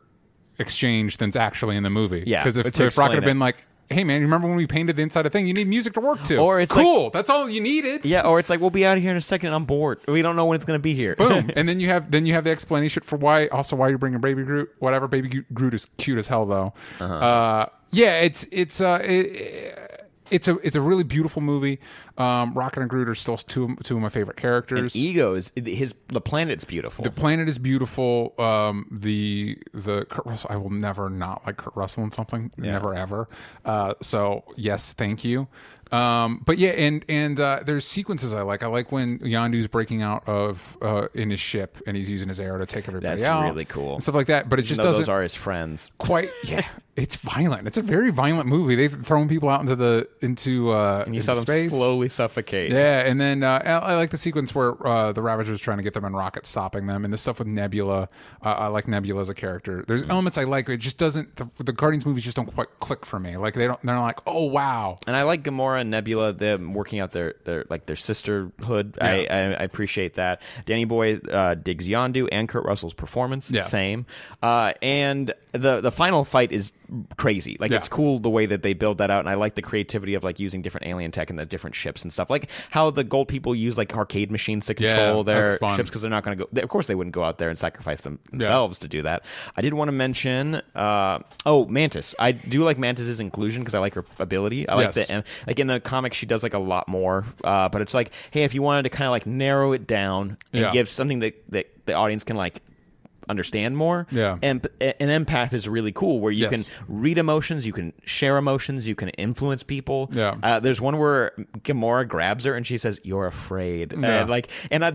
exchange than's actually in the movie. Yeah, because if, if Rocket explain had been like, "Hey man, you remember when we painted the inside of thing? You need music to work to." Or it's cool. That's all you needed. Yeah, or it's like we'll be out of here in a second. I'm bored. We don't know when it's going to be here. Boom, and then you have then you have the explanation for why also why you're bringing Baby Groot. Whatever, Baby Gro- Groot is cute as hell though. Uh-huh. uh yeah, it's it's uh. It, it's a it's a really beautiful movie. Um, Rocket and Groot are still two two of my favorite characters. Ego is his. The planet's beautiful. The planet is beautiful. Um, the the Kurt Russell. I will never not like Kurt Russell in something. Never ever. Uh, so yes, thank you. Um, but yeah, and and uh, there's sequences I like. I like when Yondu's breaking out of uh, in his ship and he's using his arrow to take everybody That's out. really cool. and stuff like that. But it just Even doesn't those are his friends. quite. Yeah, it's violent. It's a very violent movie. They've thrown people out into the into uh, You into saw them space. slowly suffocate. Yeah, and then uh, I, I like the sequence where uh, the Ravagers trying to get them and Rocket stopping them, and the stuff with Nebula. Uh, I like Nebula as a character. There's elements I like. It just doesn't. The, the Guardians movies just don't quite click for me. Like they don't. They're like, oh wow. And I like Gamora and Nebula. Them working out their, their like their sisterhood. I, I I appreciate that. Danny Boy uh, digs Yondu and Kurt Russell's performance. Yeah. Same. Uh, and the the final fight is crazy. Like Yeah. it's cool the way that they build that out, and I like the creativity of like using different alien tech and the different ships and stuff. Like how the gold people use like arcade machines to Yeah, control their ships because they're not going to go. They, of course, they wouldn't go out there and sacrifice them themselves to do that. I did want to mention, uh, oh, Mantis. I do like Mantis's inclusion because I like her ability. I like Yes. the like in the comics she does like a lot more. Uh, but it's like, hey, if you wanted to kind of like narrow it down and Yeah. give something that that the audience can like understand more. Yeah. And an empath is really cool where you Yes. can read emotions, you can share emotions, you can influence people. Yeah. Uh, there's one where Gamora grabs her and she says, "You're afraid." Yeah. And like, and I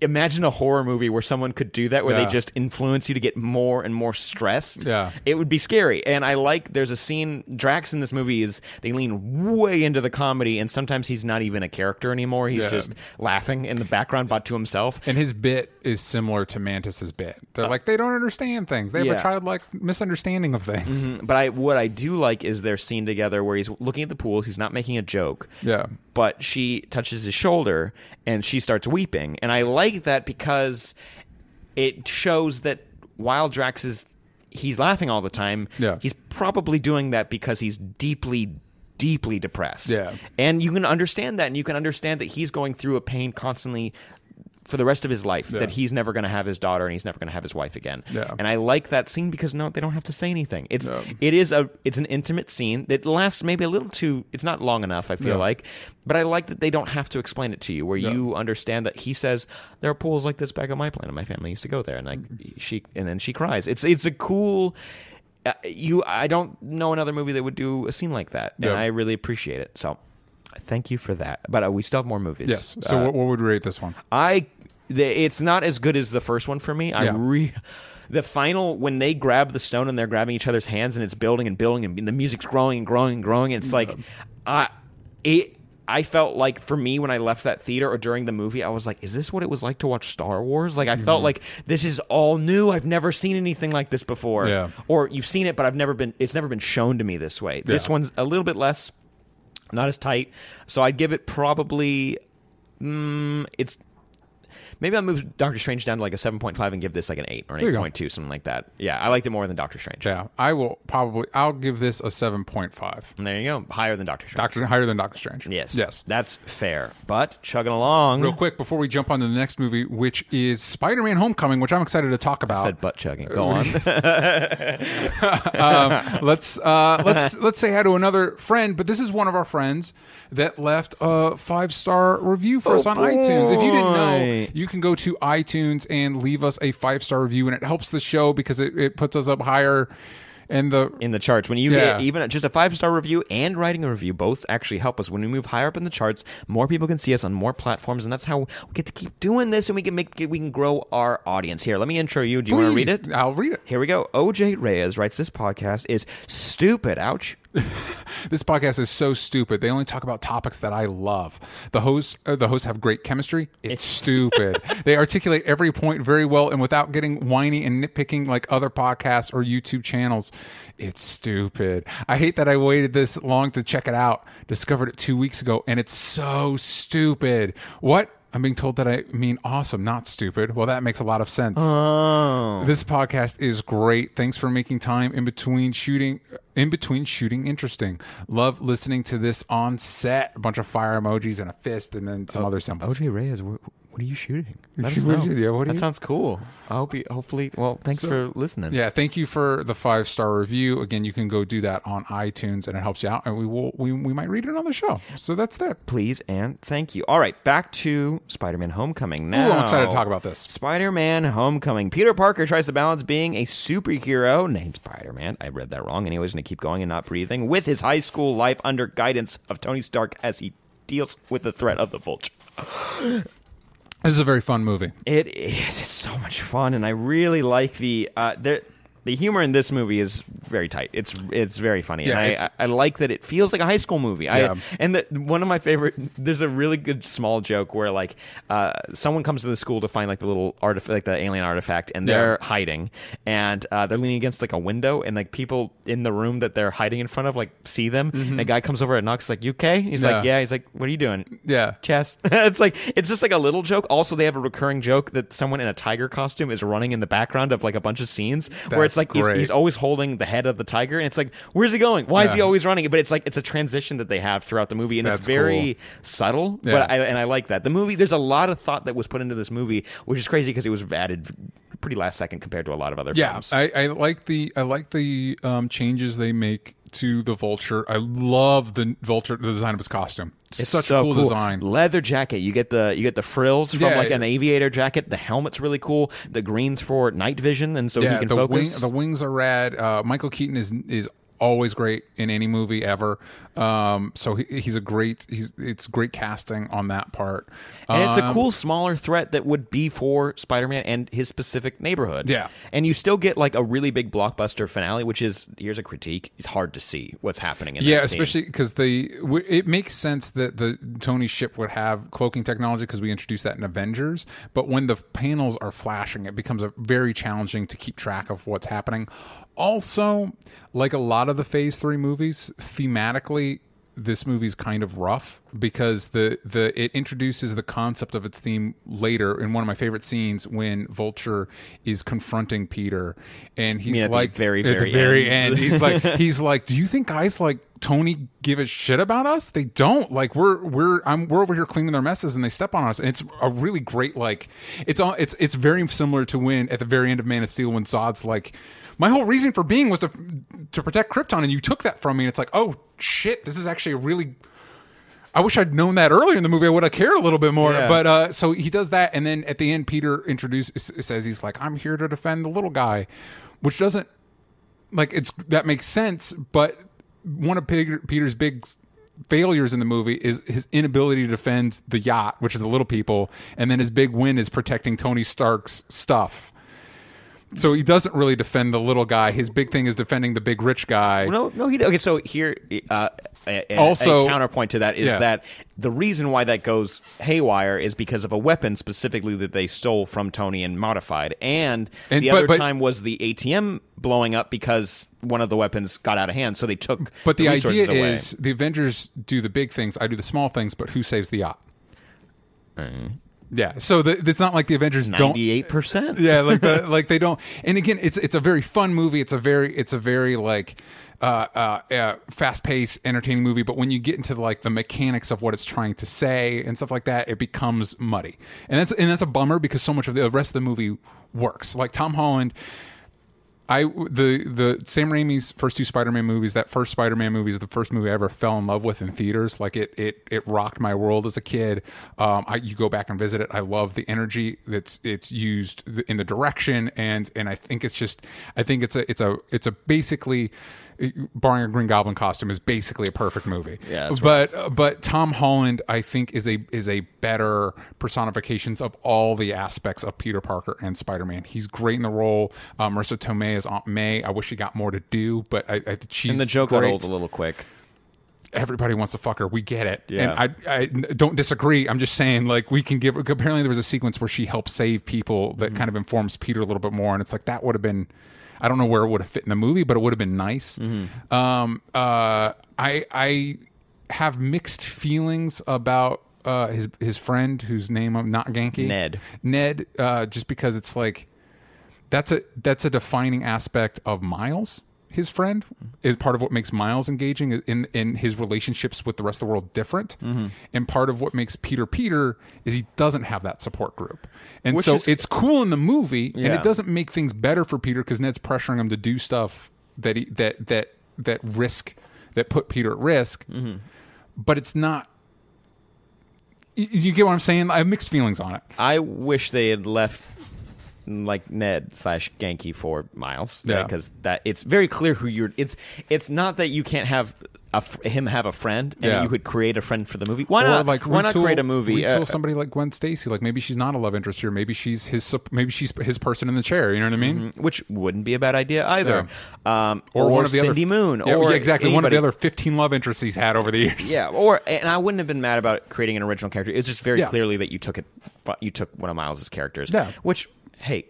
imagine a horror movie where someone could do that, where Yeah. they just influence you to get more and more stressed. Yeah. It would be scary. And I like. There's a scene. Drax in this movie is they lean way into the comedy, and sometimes he's not even a character anymore. He's Yeah. just laughing in the background, but to himself. And his bit is similar to Mantis's bit. They're like they don't understand things. They have Uh, yeah. a childlike misunderstanding of things. But I what I do like is their scene together where he's looking at the pool. He's not making a joke. Yeah. But she touches his shoulder and she starts weeping, and I like that because it shows that while Drax is he's laughing all the time, Yeah. he's probably doing that because he's deeply deeply depressed. Yeah. And you can understand that and you can understand that he's going through a pain constantly for the rest of his life Yeah. that he's never going to have his daughter and he's never going to have his wife again. Yeah. And I like that scene because no, they don't have to say anything. It's No. it is a it's an intimate scene that lasts maybe a little too. It's not long enough. I feel like, but I like that they don't have to explain it to you. Where you understand that he says there are pools like this back on my planet. My family used to go there, and like she and then she cries. It's it's a cool. Uh, you, I don't know another movie that would do a scene like that, and I really appreciate it. So, thank you for that. But uh, we still have more movies. Yes. So Uh, what, what would rate this one? I the, it's not as good as the first one for me. I Yeah. re the final when they grab the stone and they're grabbing each other's hands and it's building and building and the music's growing and growing and growing. It's like I it I felt like for me when I left that theater or during the movie, I was like, is this what it was like to watch Star Wars? Like I Mm-hmm. felt like this is all new. I've never seen anything like this before. Yeah. Or you've seen it, but I've never been it's never been shown to me this way. This Yeah. one's a little bit less not as tight. So I'd give it probably mm, it's maybe I'll move Doctor Strange down to like a seven point five and give this like an eight or an There you eight go. point two, something like that. Yeah, I liked it more than Doctor Strange. Yeah. I will probably I'll give this a seven point five. And there you go, higher than Doctor Strange. Doctor higher than Doctor Strange. yes, Yes. that's fair. But chugging along, Real quick before we jump on to the next movie, which is Spider-Man: Homecoming, which I'm excited to talk about. said butt chugging. Go on. let's uh, let's let's say hi to another friend, but this is one of our friends that left a five star review for us oh, on iTunes. If you didn't know, you can go to iTunes and leave us a five star review, and it helps the show because it, it puts us up higher. And the in the charts. When you Yeah. get even just a five star review and writing a review, both actually help us. When we move higher up in the charts, more people can see us on more platforms, and that's how we get to keep doing this, and we can make we can grow our audience. Here, let me intro you. Do you want to read it? I'll read it. Here we go. OJ Reyes writes this podcast is stupid. Ouch. This podcast is so stupid. They only talk about topics that I love. The hosts, uh, the hosts have great chemistry. It's stupid. they articulate every point very well and without getting whiny and nitpicking like other podcasts or YouTube channels. It's stupid. I hate that I waited this long to check it out. Discovered it two weeks ago, and it's so stupid. What? I'm being told that I mean awesome, not stupid. Well, that makes a lot of sense. Oh. This podcast is great. Thanks for making time in between shooting. In between shooting, interesting. Love listening to this on set. A bunch of fire emojis and a fist, and then some oh, other symbols. OJ Reyes, what, are you shooting? Let us know. Yeah, what are that you- sounds cool. I hope you, hopefully, well, thanks for listening. Yeah, thank you for the five star review. Again, you can go do that on iTunes, and it helps you out. And we will we, we might read it on the show. So that's that. Please and thank you. All right, back to Spider-Man: Homecoming. Now, I'm excited to talk about this. Spider-Man: Homecoming. Peter Parker tries to balance being a superhero named Spider-Man. I read that wrong. And he was going to keep going and not breathing with his high school life under guidance of Tony Stark as he deals with the threat of the Vulture. This is a very fun movie. It is. It's so much fun, and I really like the uh, the the humor in this movie is very tight. It's it's very funny, Yeah, and it's- I, I like that it feels like a high school movie. Yeah. I and the, one of my favorite. There's a really good small joke where like uh, someone comes to the school to find like the little artifact, like the alien artifact, and they're Yeah. hiding, and uh, they're leaning against like a window, and like people in the room that they're hiding in front of like see them. And a guy comes over and knocks like, "You okay?" He's like, Mm-hmm. Yeah. He's like, "What are you doing?" Yeah. chess. it's like it's just like a little joke. Also, they have a recurring joke that someone in a tiger costume is running in the background of like a bunch of scenes where it's like he's, he's always holding the head of the tiger, and it's like, where's he going? Why is he always running? But it's like it's a transition that they have throughout the movie, and it's very cool. subtle. Yeah. But I, and I like that the movie. There's a lot of thought that was put into this movie, which is crazy because it was added pretty last second compared to a lot of other Yeah, films. I, I like the I like the um, changes they make to the vulture. I love the vulture, the design of his costume. It's, such so a cool, design. Leather jacket. You get the you get the frills from Yeah, like yeah. an aviator jacket. The helmet's really cool. The greens for night vision, and so he can the focus. wing, the wings are rad. Uh, Michael Keaton is is always great in any movie ever. Um, so he, he's a great. He's it's great casting on that part. and it's a Um, cool smaller threat that would be for Spider-Man and his specific neighborhood. Yeah. and you still get like a really big blockbuster finale, which is here's a critique. It's hard to see what's happening in Yeah, especially because they. w- It makes sense that the Tony ship would have cloaking technology because we introduced that in Avengers. But when the panels are flashing, it becomes a very challenging to keep track of what's happening. Also, like a lot of the Phase Three movies, thematically, this movie's kind of rough because the the it introduces the concept of its theme later in one of my favorite scenes when Vulture is confronting Peter and he's at like very, at very the very end. end he's like he's like do you think guys like Tony give a shit about us they don't like we're we're I'm we're over here cleaning their messes and they step on us and it's a really great like it's all it's it's very similar to when at the very end of Man of Steel when Zod's like my whole reason for being was to to protect Krypton and you took that from me and it's like oh shit this is actually a really I wish I'd known that earlier in the movie. I would have cared a little bit more. Yeah. But uh, so he does that, and then at the end, Peter introduces says he's like, "I'm here to defend the little guy," which doesn't like it's that makes sense. But one of Peter, Peter's big failures in the movie is his inability to defend the yacht, which is the little people, and then his big win is protecting Tony Stark's stuff. So he doesn't really defend the little guy. His big thing is defending the big rich guy. No, no, he okay. So here, uh, a, a- Also- a counterpoint to that is Yeah. that the reason why that goes haywire is because of a weapon specifically that they stole from Tony and modified, and, And- the but- other but- time was the ATM blowing up because one of the weapons got out of hand, so they took. But the, resources idea away. is the Avengers do the big things. I do the small things. But who saves the yacht? Yeah. So the, it's not like the Avengers don't. ninety-eight percent. Yeah, like the like they don't. And again, it's it's a very fun movie. It's a very it's a very like uh, uh, uh, fast paced, entertaining movie. But when you get into like the mechanics of what it's trying to say and stuff like that, it becomes muddy. And that's and that's a bummer because so much of the rest of the movie works. Like Tom Holland. I the the Sam Raimi's first two Spider-Man movies. That first Spider-Man movie is the first movie I ever fell in love with in theaters. Like it it it rocked my world as a kid. Um, I you go back and visit it. I love the energy that's it's used in the direction and and I think it's just I think it's a it's a it's a basically barring a Green Goblin costume is basically a perfect movie. Yeah, but but Tom Holland I think is a is a better personifications of all the aspects of Peter Parker and Spider Man. He's great in the role. Um, Marisa Tomei is Aunt May. I wish she got more to do, but I, I she's And the joke great. got old a little quick. Everybody wants to fuck her. We get it, Yeah. and I, I don't disagree. I'm just saying, like, we can give. Apparently, there was a sequence where she helps save people that Mm-hmm. kind of informs Peter a little bit more, and it's like that would have been. I don't know where it would have fit in the movie, but it would have been nice. Mm-hmm. Um, uh, I I have mixed feelings about uh, his his friend whose name I'm not Ganke Ned. Ned, uh, just because it's like that's a that's a defining aspect of Miles. His friend is part of what makes Miles engaging in in his relationships with the rest of the world different, Mm-hmm. and part of what makes Peter Peter is he doesn't have that support group, and Which so is- it's cool in the movie, and it doesn't make things better for Peter because Ned's pressuring him to do stuff that he that that that risk that put Peter at risk, Mm-hmm. but it's not. You get what I'm saying? I have mixed feelings on it. I wish they had left like Ned slash Ganke for Miles. Yeah. because that it's very clear who you're. It's it's not that you can't have a, him have a friend and Yeah. you could create a friend for the movie. Why or not? like why not create a movie? Retool uh, somebody like Gwen Stacy. Like maybe she's not a love interest here. Maybe she's his. sup- Maybe she's his person in the chair. You know what I mean? which wouldn't be a bad idea either. Um, Or, one of the Cindy Moon, Yeah, or yeah, exactly one of the anybody. other fifteen love interests he's had over the years. Yeah, or and I wouldn't have been mad about creating an original character. It's just very Yeah. clearly that you took it. You took one of Miles's characters. Yeah. Which, hey,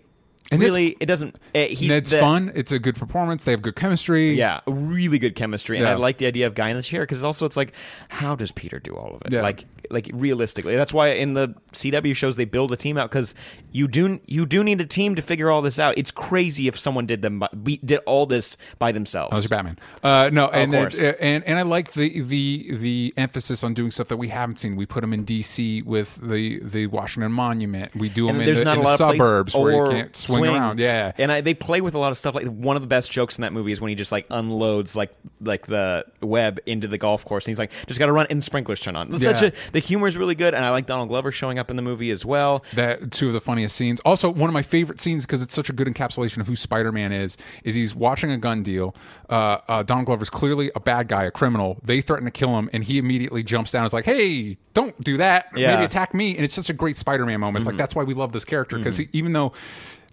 And really, it doesn't. Uh, he, Ned's the- fun. It's a good performance. They have good chemistry. Yeah, really good chemistry, and I like the idea of guy in the chair because also it's like, how does Peter do all of it? Yeah. Like, like realistically, that's why in the CW shows they build a team out because you do you do need a team to figure all this out. It's crazy if someone did them did all this by themselves. That was your Batman. Uh, no, and course. and and I like the the the emphasis on doing stuff that we haven't seen. We put them in D.C. with the the Washington Monument. We do them and in the, in the lot of places- suburbs where you can't swing, around. Yeah, and I, they play with a lot of stuff. Like one of the best jokes in that movie is when he just like unloads like like the web into the golf course, and he's like, just got to run, and sprinklers turn on. It's such Yeah. a the humor is really good, and I like Donald Glover showing up in the movie as well. that two of the funniest scenes. Also, one of my favorite scenes because it's such a good encapsulation of who Spider Man is. Is he's watching a gun deal. Uh, uh, Donald Glover's clearly a bad guy, a criminal. They threaten to kill him, and he immediately jumps down. and is like, "Hey, don't do that. Yeah. Maybe attack me." And it's such a great Spider Man moment. It's like that's why we love this character because even though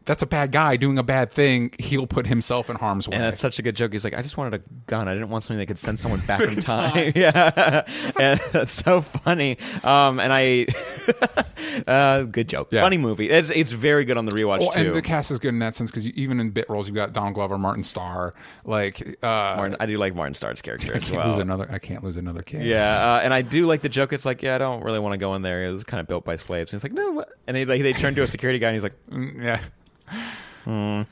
that's a bad guy doing a bad thing, he'll put himself in harm's way. And that's such a good joke. He's like, I just wanted a gun. I didn't want something that could send someone back in time. yeah, and that's so funny. Um, and I, uh, good joke. Yeah. Funny movie. It's it's very good on the rewatch Well, too. and the cast is good in that sense because even in bit roles, you've got Donald Glover, Martin Starr. Like, uh, Martin, I do like Martin Starr's character I as can't well. lose another. I can't lose another kid. Yeah, uh, and I do like the joke. It's like, yeah, I don't really want to go in there. It was kind of built by slaves. And he's like, no, what? and they like they turn to a security guy, and he's like, Mm, yeah. uh,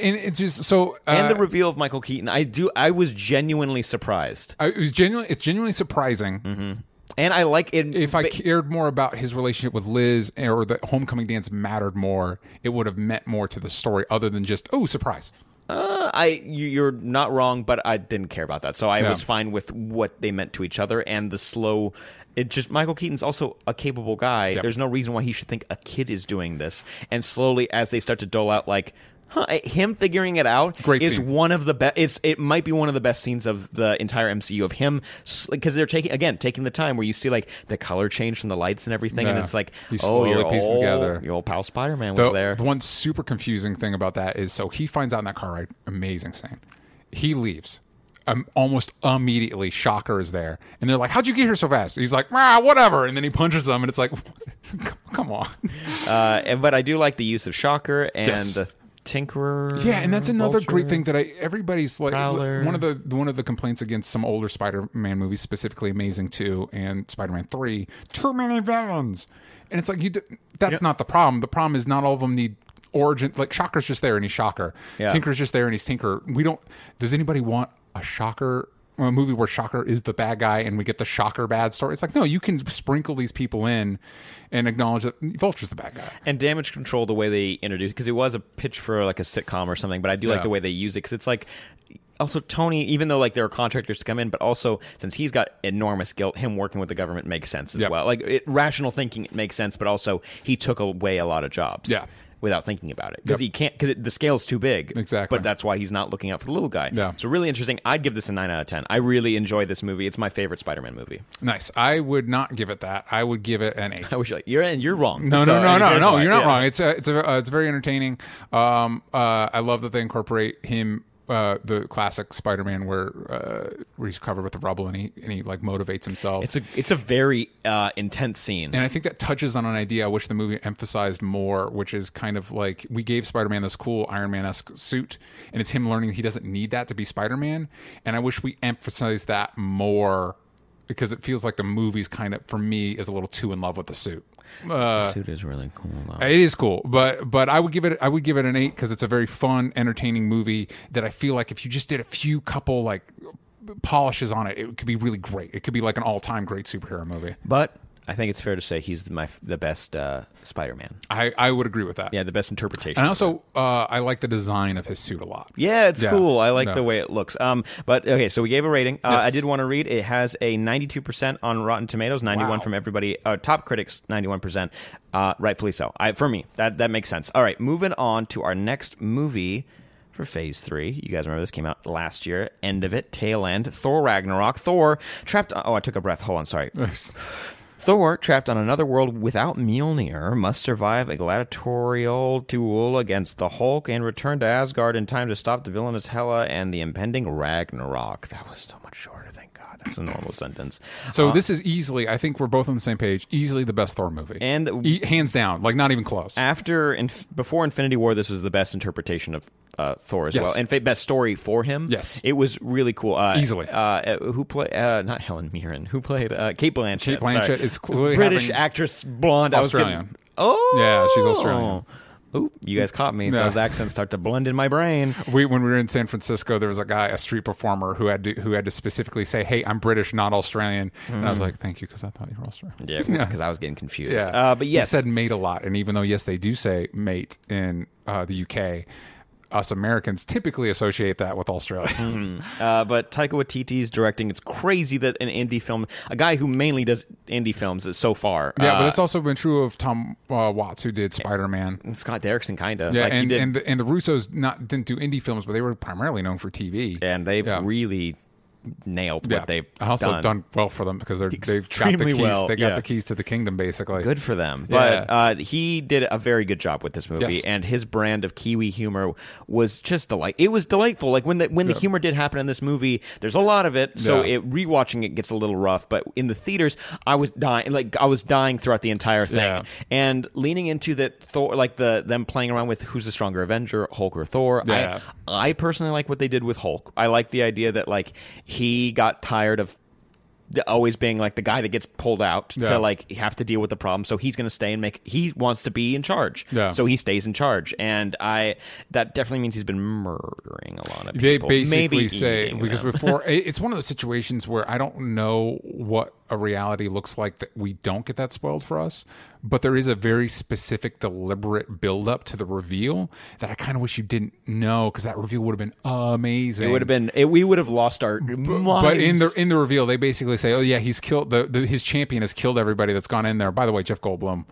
and it's just so. Uh, and the reveal of Michael Keaton. I do. I was genuinely surprised, I- it was genuinely. It's genuinely surprising. and I like it. If I cared more about his relationship with Liz or the homecoming dance mattered more, it would have meant more to the story other than just oh surprise. Uh, I you, you're not wrong, but I didn't care about that, so I was fine with what they meant to each other and the slow. It just Michael Keaton's also a capable guy. Yep. There's no reason why he should think a kid is doing this. And slowly, as they start to dole out, like. Huh, eh, him figuring it out Great is scene. one of the best. It's it might be one of the best scenes of the entire MCU of him because they're taking again taking the time where you see like the color change from the lights and everything, and it's like He's oh, your piecing old, together. your old pal Spider Man was there. the one super confusing thing about that is so he finds out in that car ride. Amazing scene. He leaves. Um, almost immediately, Shocker is there, and they're like, "How'd you get here so fast?" He's like, "Ah, whatever," and then he punches them, and it's like, "Come on." Uh, and- but I do like the use of Shocker and Yes. the Tinkerer. Yeah, and that's another Vulture. great thing that I everybody's like Prowler. one of the one of the complaints against some older Spider-Man movies, specifically Amazing Two and Spider-Man Three, too many villains, and it's like you. d- That's not the problem. The problem is not all of them need origin. Like Shocker's just there and he's Shocker. Yeah. Tinker's just there and he's Tinker. We don't. Does anybody want a Shocker? A movie where Shocker is the bad guy and we get the Shocker bad story. It's like no, you can sprinkle these people in and acknowledge that Vulture's the bad guy. And damage control, the way they introduce, because it was a pitch for like a sitcom or something, but I do like the way they use it because it's like. Also, Tony, even though like there are contractors to come in, but also since he's got enormous guilt, him working with the government makes sense as Yep. well. Like it, rational thinking makes sense, but also he took away a lot of jobs. Yeah. Without thinking about it, because Yep. he can't, because the scale's too big. Exactly. But that's why he's not looking out for the little guy. Yeah. So really interesting. I'd give this a nine out of ten. I really enjoy this movie. It's my favorite Spider-Man movie. Nice. I would not give it that. I would give it an eight. I wish you're like you're you're wrong. No, So, no, no, no, no. why. You're not Yeah. wrong. It's a, it's a, uh, it's very entertaining. Um, uh, I love that they incorporate him, uh, the classic Spider-Man, where uh, where he's covered with the rubble and he and he like motivates himself. It's a it's a very uh, intense scene. and I think that touches on an idea I wish the movie emphasized more, which is kind of like we gave Spider Man this cool Iron Man esque suit, and it's him learning he doesn't need that to be Spider Man. And I wish we emphasized that more because it feels like the movie's kind of, for me, is a little too in love with the suit. Uh, suit is really cool. Though. it is cool, but but I would give it I would give it an eight because it's a very fun, entertaining movie that I feel like if you just did a few couple like polishes on it, it could be really great. It could be like an all time great superhero movie. But I think it's fair to say he's my the best uh, Spider-Man. I I would agree with that. Yeah, the best interpretation. And also, uh, I like the design of his suit a lot. Yeah, it's Yeah. cool. I like the way it looks. Um, but okay, so we gave a rating. Uh, Yes. I did want to read. It has a 92% on Rotten Tomatoes, 91 Wow. from everybody. Uh, top critics, 91%. Uh, rightfully so. I, for me, that that makes sense. All right, moving on to our next movie for Phase Three. You guys remember this came out last year. End of it, tail end. Thor Ragnarok. Thor trapped. Oh, I took a breath. Hold on. Sorry. Thor, trapped on another world without Mjolnir, must survive a gladiatorial duel against the Hulk and return to Asgard in time to stop the villainous Hela and the impending Ragnarok. That was so much shorter. It's a normal sentence. So this is easily, I think we're both on the same page. Easily the best Thor movie, And- E- hands down, like not even close. After and before Infinity War, this was the best interpretation of uh, Thor as Yes. well, and fa- best story for him. Yes. it was really cool. Uh, Easily. Uh, uh, who played? Uh, not Helen Mirren. Who played? Uh, Cate Blanchett. Cate Blanchett sorry. is British actress, blonde. Australian. getting- oh, Yeah, she's Australian. Ooh, you guys caught me. Yeah. Those accents start to blend in my brain. We, when we were in San Francisco, there was a guy, a street performer, who had to who had to specifically say, "Hey, I'm British, not Australian," and I was like, "Thank you," because I thought you were Australian. Yeah, because I was getting confused. Yeah, Uh, but yes, he said mate a lot, and even though yes, they do say mate in uh, the UK, us Americans typically associate that with Australia. Uh, but Taika Waititi's directing. It's crazy that an indie film, a guy who mainly does indie films, is so far. yeah, uh, but it's also been true of Tom uh, Watts, who did Spider Man. Scott Derrickson, kind of. Yeah, like he and did, and the, and the Russos not didn't do indie films, but they were primarily known for TV. and they've Yeah. really nailed what they've also done. done. well for them because they're they've got the keys. well, they got yeah. the keys to the kingdom, basically. Good for them. Yeah. But uh, he did a very good job with this movie, Yes. and his brand of Kiwi humor was just delight. It was delightful. Like when the when the humor did happen in this movie, there's a lot of it. So Yeah. it rewatching it gets a little rough. But in the theaters, I was dying. Like I was dying throughout the entire thing, Yeah. and leaning into that Thor, like the them playing around with who's the stronger Avenger, Hulk or Thor. Yeah. I I personally like what they did with Hulk. I like the idea that like he got tired of always being like the guy that gets pulled out Yeah. to like have to deal with the problem so he's going to stay and make he wants to be in charge Yeah. so he stays in charge and i that definitely means he's been murdering a lot of people They basically Maybe say because them. before it's one of those situations where I don't know what a reality looks like that we don't get that spoiled for us, but there is a very specific, deliberate build up to the reveal that I kind of wish you didn't know because that reveal would have been amazing. it would have been it, we would have lost our But in the in the reveal, they basically say, "Oh yeah, he's killed the, the his champion has killed everybody that's gone in there." By the way, Jeff Goldblum,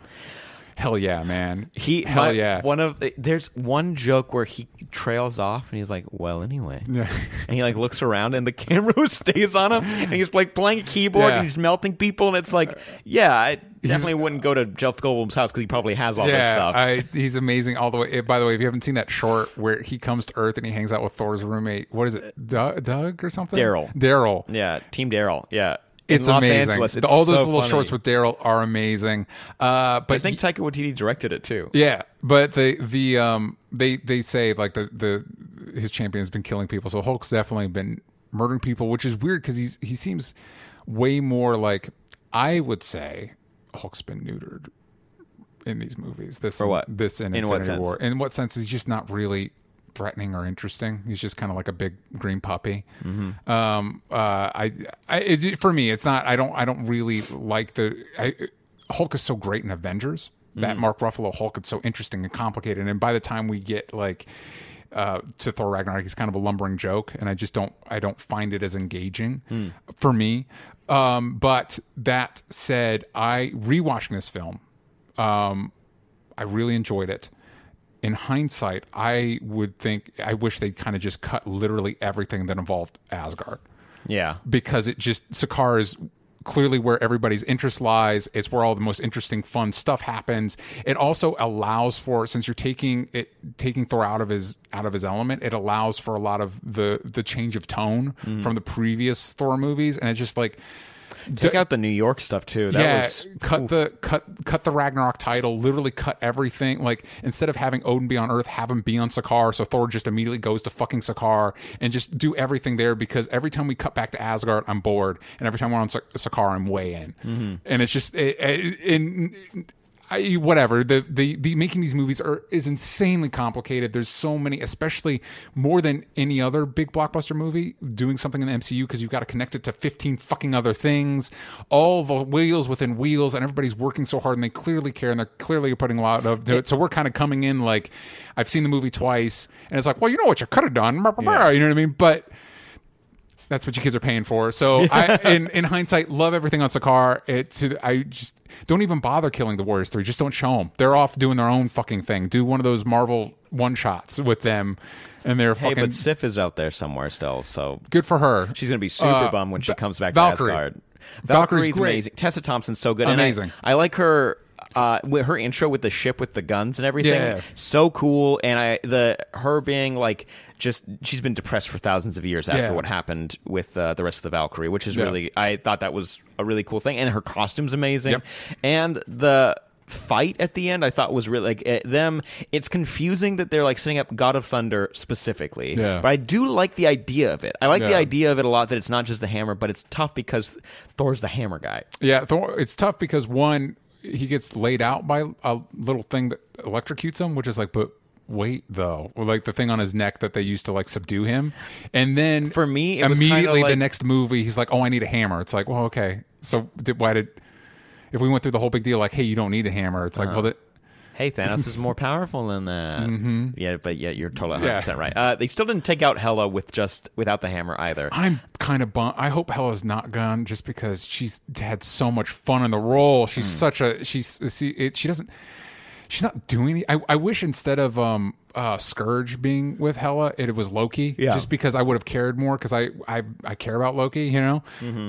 hell yeah, man, he hell my- yeah, one of the, there's one joke where he trails off and he's like well anyway Yeah. and he like looks around and the camera stays on him and he's like playing a keyboard Yeah. and he's melting people and it's like yeah i definitely wouldn't go to jeff goldblum's house because he probably has all this yeah, stuff I, he's amazing all the way. eh, By the way, if you haven't seen that short where he comes to Earth and he hangs out with Thor's roommate, what is it, Doug, Doug or something? Daryl. Daryl. Yeah, Team Daryl. Yeah, It's Los amazing. Angeles. It's all those so little funny. shorts with Daryl are amazing. Uh, but I think Taika Waititi directed it too. Yeah, but the the um they they say like the the his champion's been killing people, so Hulk's definitely been murdering people, which is weird because he's he seems way more like I would say Hulk's been neutered in these movies. This For what? This in, In what Infinity sense? War. In what sense? He's just not really threatening or interesting. He's just kind of like a big green puppy. Mm-hmm. Um, uh, I, I it, for me, it's not. I don't. I don't really like the. I, Hulk is so great in Avengers. Mm. That Mark Ruffalo Hulk is so interesting and complicated. And by the time we get like uh, to Thor Ragnarok, he's kind of a lumbering joke, and I just don't. I don't find it as engaging Hmm. for me. Um, but that said, I rewatching this film. Um, I really enjoyed it. In hindsight, I would think I wish they'd kind of just cut literally everything that involved Asgard Yeah. because it just Sakaar is clearly where everybody's interest lies. It's where all the most interesting, fun stuff happens. It also allows for since you're taking it taking Thor out of his out of his element, it allows for a lot of the the change of tone mm-hmm. from the previous Thor movies, and it's just like. Take out the New York stuff too. That yeah, was cut the cut cut the Ragnarok title. Literally cut everything. Like instead of having Odin be on Earth, have him be on Sakaar. So Thor just immediately goes to fucking Sakaar and just do everything there. Because every time we cut back to Asgard, I'm bored, and every time we're on Sa- Sakaar, I'm way in. Mm-hmm. And it's just it, it, in. I, whatever the, the the making these movies are is insanely complicated. There's so many, especially more than any other big blockbuster movie, doing something in the MCU because you've got to connect it to 15 fucking other things, all the wheels within wheels, and everybody's working so hard and they clearly care and they're clearly putting a lot of. It, So we're kind of coming in like I've seen the movie twice, and it's like, well, you know what you could have done, you know what I mean? But that's what you kids are paying for. So I, in in hindsight, love everything on Sakaar. It I just don't even bother killing the Warriors three. Just don't show them. They're off doing their own fucking thing. Do one of those Marvel one shots with them, and they're Hey, fucking but Sif is out there somewhere still, so good for her. she's gonna be super Uh, bummed when she comes back Valkyrie. to Asgard. Valkyrie's Valkyrie's great. amazing. Tessa Thompson's so good. And I- Amazing. I, like her. uh, with her intro with the ship with the guns and everything, Yeah. so cool. And I the her being like just she's been depressed for thousands of years after Yeah. what happened with uh, the rest of the Valkyrie, which is Yeah. really I thought that was a really cool thing. And her costume's amazing, Yep. and the fight at the end I thought was really like eh, them it's confusing that they're like setting up God of Thunder specifically Yeah. but I do like the idea of it I like the idea of it a lot that it's not just the hammer but it's tough because Thor's the hammer guy Yeah, Thor, it's tough because one, he gets laid out by a little thing that electrocutes him, which is like, but wait though, or like the thing on his neck that they used to like subdue him, and then For me, it was kinda immediately the next movie, he's like, oh, I need a hammer. It's like, well, okay, so did, why did if we went through the whole big deal, like, hey, you don't need a hammer? It's like, Uh-huh. well, that. Hey, Thanos is more powerful than that. Mm-hmm. Yeah, but yeah, you're totally 100 Yeah. percent right. Uh, they still didn't take out Hela with just without the hammer either. I'm kind of bummed. I hope Hela's not gone just because she's had so much fun in the role. She's Hmm. such a she's see it, she doesn't she's not doing. I I wish instead of um uh Scourge being with Hela, it was Loki. Yeah. just because I would have cared more because I I I care about Loki. You know,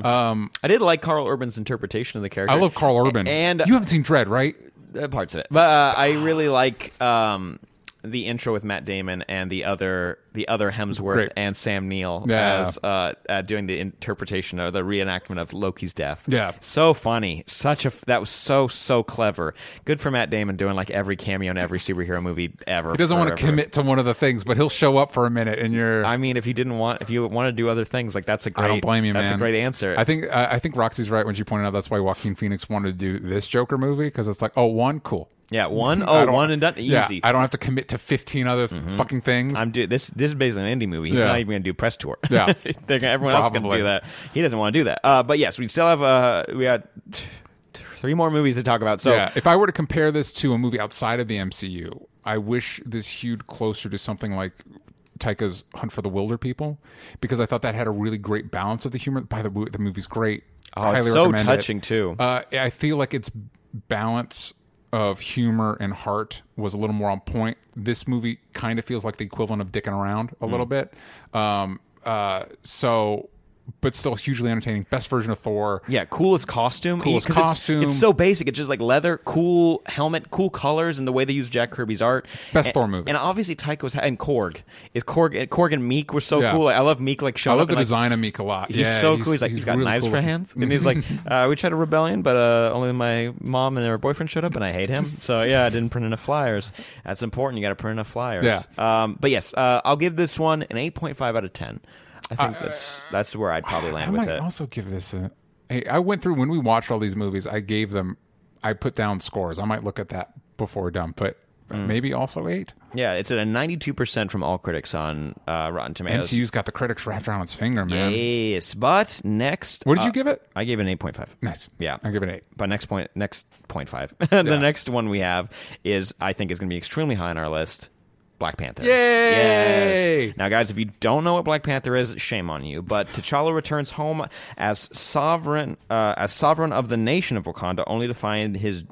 um, I did like Karl Urban's interpretation of the character. I love Carl Urban. and you haven't seen Dredd, right? uh, parts of it, but uh, I really like um, the intro with Matt Damon and the other the other Hemsworth Great. and Sam Neill Yeah. as uh, uh, doing the interpretation or the reenactment of Loki's death. Yeah. so funny. Such a that was so so clever. Good for Matt Damon doing like every cameo in every superhero movie ever. He doesn't want to commit to one of the things, but he'll show up for a minute, and you're. I mean, if you didn't want, if you want to do other things, like that's a great. I don't blame you, that's man. a great answer. I think uh, I think Roxy's right when she pointed out that's why Joaquin Phoenix wanted to do this Joker movie because it's like, oh, one, cool. yeah, one oh one and done. Easy. Mm-hmm. Yeah, I don't have to commit to fifteen other fucking things. I'm do this. This is basically an indie movie. He's Yeah. not even going to do press tour. Yeah. They're gonna, everyone else is going to Probably. do that. He doesn't want to do that. Uh, but yes, we still have. Uh, we got t- three more movies to talk about. So yeah, if I were to compare this to a movie outside of the MCU, I wish this hewed closer to something like Taika's Hunt for the Wilderpeople because I thought that had a really great balance of the humor. By the way, the movie's great. Oh, it's so touching, too. Uh, I feel like its balance of humor and heart was a little more on point. This movie kind of feels like the equivalent of dicking around a Mm. little bit. Um, uh, so, but still hugely entertaining. Best version of Thor. Yeah, coolest costume. Coolest 'cause it's- costume. It's, so basic. It's just like leather, cool helmet, cool colors, and the way they use Jack Kirby's art. Best and, Thor movie. And obviously Taika was and Korg is Korg. and Korg and Meek were so Yeah. cool. I love Meek like I love the like, design of Meek a lot. He's yeah, so cool. He's like he's got really knives cool for hands, and he's like, uh, "We tried a rebellion, but uh, only my mom and her boyfriend showed up, and I hate him. So yeah, I didn't print enough flyers. That's important. You got to print enough flyers. Yeah. Um, but yes, uh, I'll give this one an eight point five out of ten. I think that's that's where I'd probably I land with might it. also give this a. Hey, I went through when we watched all these movies. I gave them. I put down scores. I might look at that before done, but Mm. maybe also eight. Yeah, it's at a ninety two percent from all critics on uh, Rotten Tomatoes. MCU's got the critics wrapped around its finger, man. Yes, but next, What did you uh, give it? I gave it an eight point five. Nice. Yeah. I give it an eight. But next point, next point five. the Yeah. next one we have is I think is going to be extremely high on our list. Black Panther. Yay! Yes. Now, guys, if you don't know what Black Panther is, shame on you. But T'Challa returns home as sovereign, uh, as sovereign of the nation of Wakanda, only to find his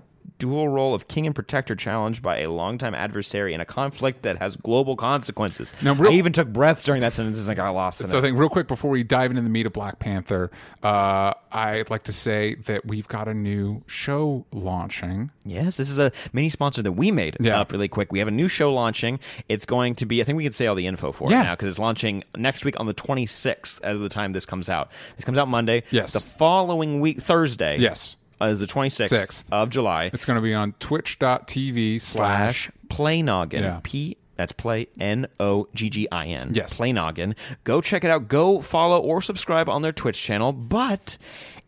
dual role of king and protector challenged by a longtime adversary in a conflict that has global consequences. Now, real- I even took breaths during that sentence and I got lost in it. So I think real quick before we dive into the meat of Black Panther, uh, I'd like to say that we've got a new show launching. Yes, this is a mini sponsor that we made Yeah. up really quick. We have a new show launching. It's going to be, I think we can say all the info for Yeah. it now because it's launching next week on the 26th as of the time this comes out. This comes out Monday. Yes. The following week, Thursday. Yes. Uh, Is the 26th Sixth. of July. It's going to be on twitch.tv slash slash play noggin. Yeah. P that's play N O G G I N. Yes. Play noggin. Go check it out. Go follow or subscribe on their Twitch channel. But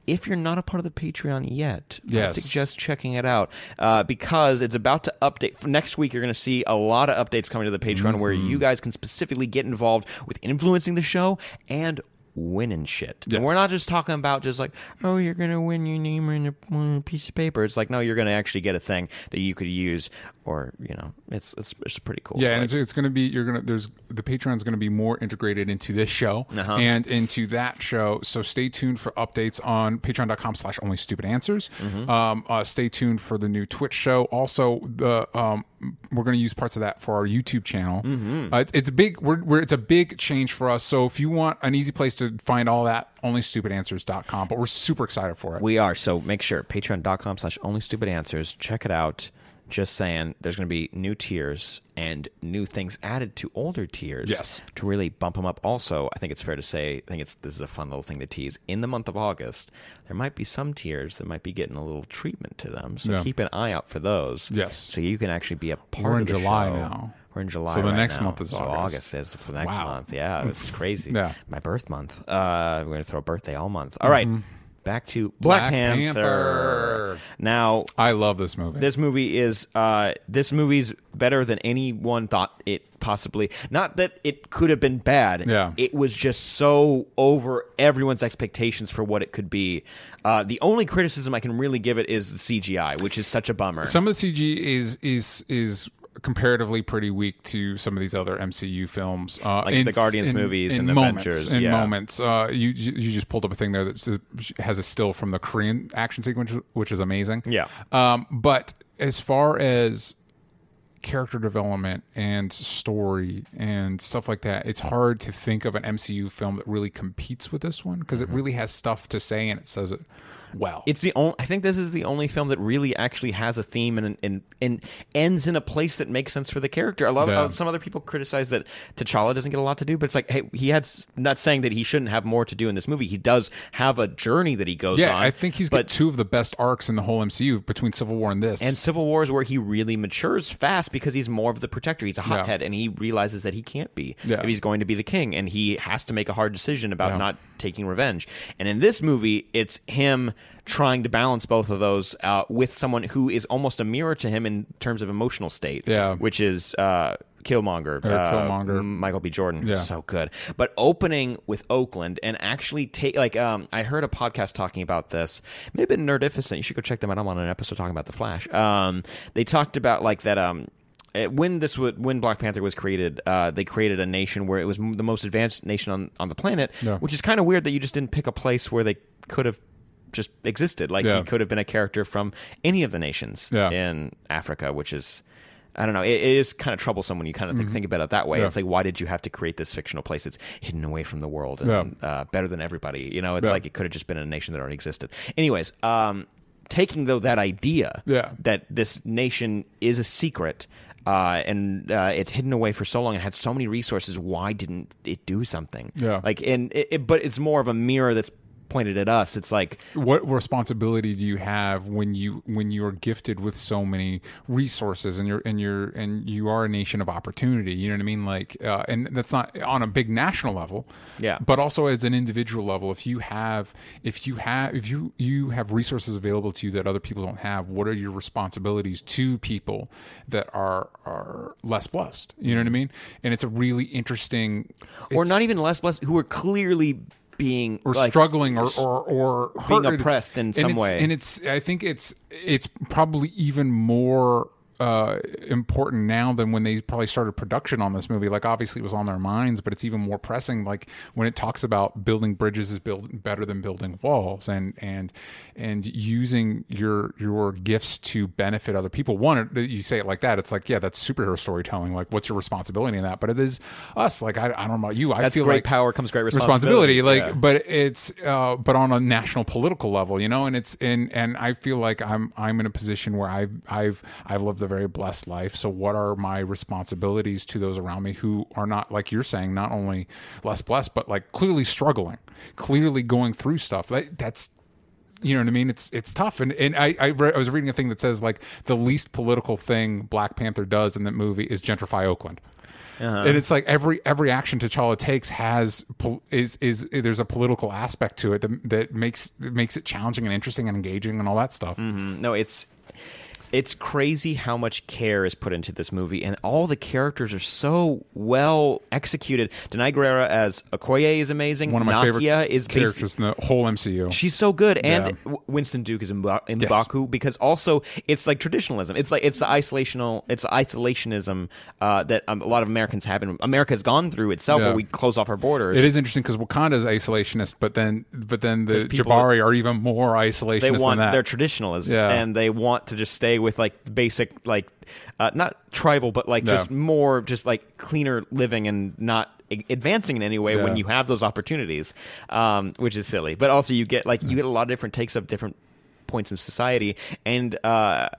if you're not a part of the Patreon yet, I Yes. suggest checking it out uh, because it's about to update. For next week, you're going to see a lot of updates coming to the Patreon where Mm-hmm. you guys can specifically get involved with influencing the show and winning shit. And we're not just talking about just like, oh, you're going to win your name in a, on a piece of paper. It's like, no, you're going to actually get a thing that you could use, or you know, it's it's, it's pretty cool. Yeah, and it's, it's going to be you're going to there's the Patreon's going to be more integrated into this show Uh-huh. and into that show. So stay tuned for updates on Patreon.com/slash Only Stupid Answers. Mm-hmm. Um, uh, stay tuned for the new Twitch show. Also, the um, we're going to use parts of that for our YouTube channel. Mm-hmm. Uh, it's, it's a big we're, we're, it's a big change for us. So if you want an easy place to find all that, onlystupidanswers.com. But we're super excited for it. We are. So make sure patreon.com slash only stupid answers. Check it out. Just saying, there's going to be new tiers and new things added to older tiers. Yes. To really bump them up. Also, I think it's fair to say, I think it's this is a fun little thing to tease. In the month of August, there might be some tiers that might be getting a little treatment to them. So Yeah. keep an eye out for those. Yes. So you can actually be a part We're of in July show. now. We're in July. So the right next now. month is so August. is for the next Wow. month. Yeah, it's crazy. Yeah. My birth month. Uh, we're gonna throw a birthday all month. All right. Back to Black, Black Panther. Panther. Now, I love this movie. this movie is uh, this movie's better than anyone thought it possibly. Not that it could have been bad. Yeah. it was just so over everyone's expectations for what it could be. Uh, the only criticism I can really give it is the CGI, which is such a bummer. some of the CG is is is comparatively pretty weak to some of these other MCU films, uh, Like in- the Guardians in- movies in and moments, Avengers, In yeah. moments, uh, you you just pulled up a thing there that has a still from the Korean action sequence, which is amazing. Yeah. Um, but as far as character development and story and stuff like that, it's hard to think of an MCU film that really competes with this one because it really has stuff to say and it says it well. It's the only. I think this is the only film that really actually has a theme and and and ends in a place that makes sense for the character. A lot Yeah. of some other people criticize that T'Challa doesn't get a lot to do, but it's like, hey, he had not saying that he shouldn't have more to do in this movie. He does have a journey that he goes yeah, on. I think he's but got two of the best arcs in the whole MCU between Civil War and this. and Civil War is where he really matures fast because he's more of the protector. He's a hothead, and he realizes that he can't be Yeah. if he's going to be the king, and he has to make a hard decision about Yeah. not taking revenge. And in this movie, it's him trying to balance both of those uh, with someone who is almost a mirror to him in terms of emotional state. Yeah. which is. Uh, Killmonger, uh, Killmonger. Michael B. Jordan, Yeah. so good. But opening with Oakland and actually take like um, I heard a podcast talking about this. Maybe Nerdificent. You should go check them out. I'm on an episode talking about the Flash. Um, they talked about like that. Um, eh, when this would when Black Panther was created, uh, they created a nation where it was the most advanced nation on on the planet, Yeah. which is kind of weird that you just didn't pick a place where they could have just existed. Like Yeah. he could have been a character from any of the nations Yeah. in Africa, which is. I don't know. It, it is kind of troublesome when you kind of think, think about it that way. Mm-hmm. Yeah. It's like, why did you have to create this fictional place? that's hidden away from the world and uh, better than everybody. You know, it's like it could have just been a nation that already existed. Anyways, um, taking though that idea Yeah. that this nation is a secret. Uh, and uh, it's hidden away for so long and had so many resources. Why didn't it do something? Yeah. like, and it, it, but it's more of a mirror that's pointed at us. It's like, what responsibility do you have when you when you are gifted with so many resources and you're and you're and you are a nation of opportunity? You know what i mean? Like uh, and that's not on a big national level Yeah. but also as an individual level if you have if you have if you you have resources available to you that other people don't have what are your responsibilities to people that are are less blessed? You know what i mean? And it's a really interesting or not even less blessed, who are clearly being or like, struggling or or, or being hurt. oppressed in And some it's- way. And it's I think it's it's probably even more uh, important now than when they probably started production on this movie. Like obviously it was on their minds, but it's even more pressing. Like when it talks about building bridges is build better than building walls, and and and using your your gifts to benefit other people. One, you say it like that, it's like yeah, that's superhero storytelling. Like what's your responsibility in that? But it is us. Like I, I don't know about you. I That's feel great like power comes great responsibility. Like, Yeah. but it's uh, but on a national political level, you know, and it's and and I feel like I'm I'm in a position where I've I've I've lived a very blessed life. So what are my responsibilities to those around me who are not like you're saying, not only less blessed, but like clearly struggling, clearly going through stuff. Like, that's you know what I mean? It's it's tough, and and I I, re- I was reading a thing that says like the least political thing Black Panther does in that movie is gentrify Oakland. And it's like every every action T'Challa takes has is is there's a political aspect to it that, that makes that makes it challenging and interesting and engaging and all that stuff. Mm, No, it's it's crazy how much care is put into this movie, and all the characters are so well executed. Danai Gurira as Okoye is amazing. One of my Nakia favorite is basi- characters in the whole MCU. She's so good, and Yeah. Winston Duke is Mba- Mbaku because also it's like traditionalism. It's like it's the isolational, it's the isolationism uh, that um, a lot of Americans have, and America's gone through itself, Yeah. where we close off our borders. It is interesting because Wakanda is isolationist, but then but then the Jabari are even more isolationist they want they're traditionalists Yeah. and they want to just stay with like basic like uh, not tribal, but like Yeah. just more just like cleaner living and not advancing in any way when you have those opportunities, um, which is silly. But also you get like you get a lot of different takes of different points in society and. uh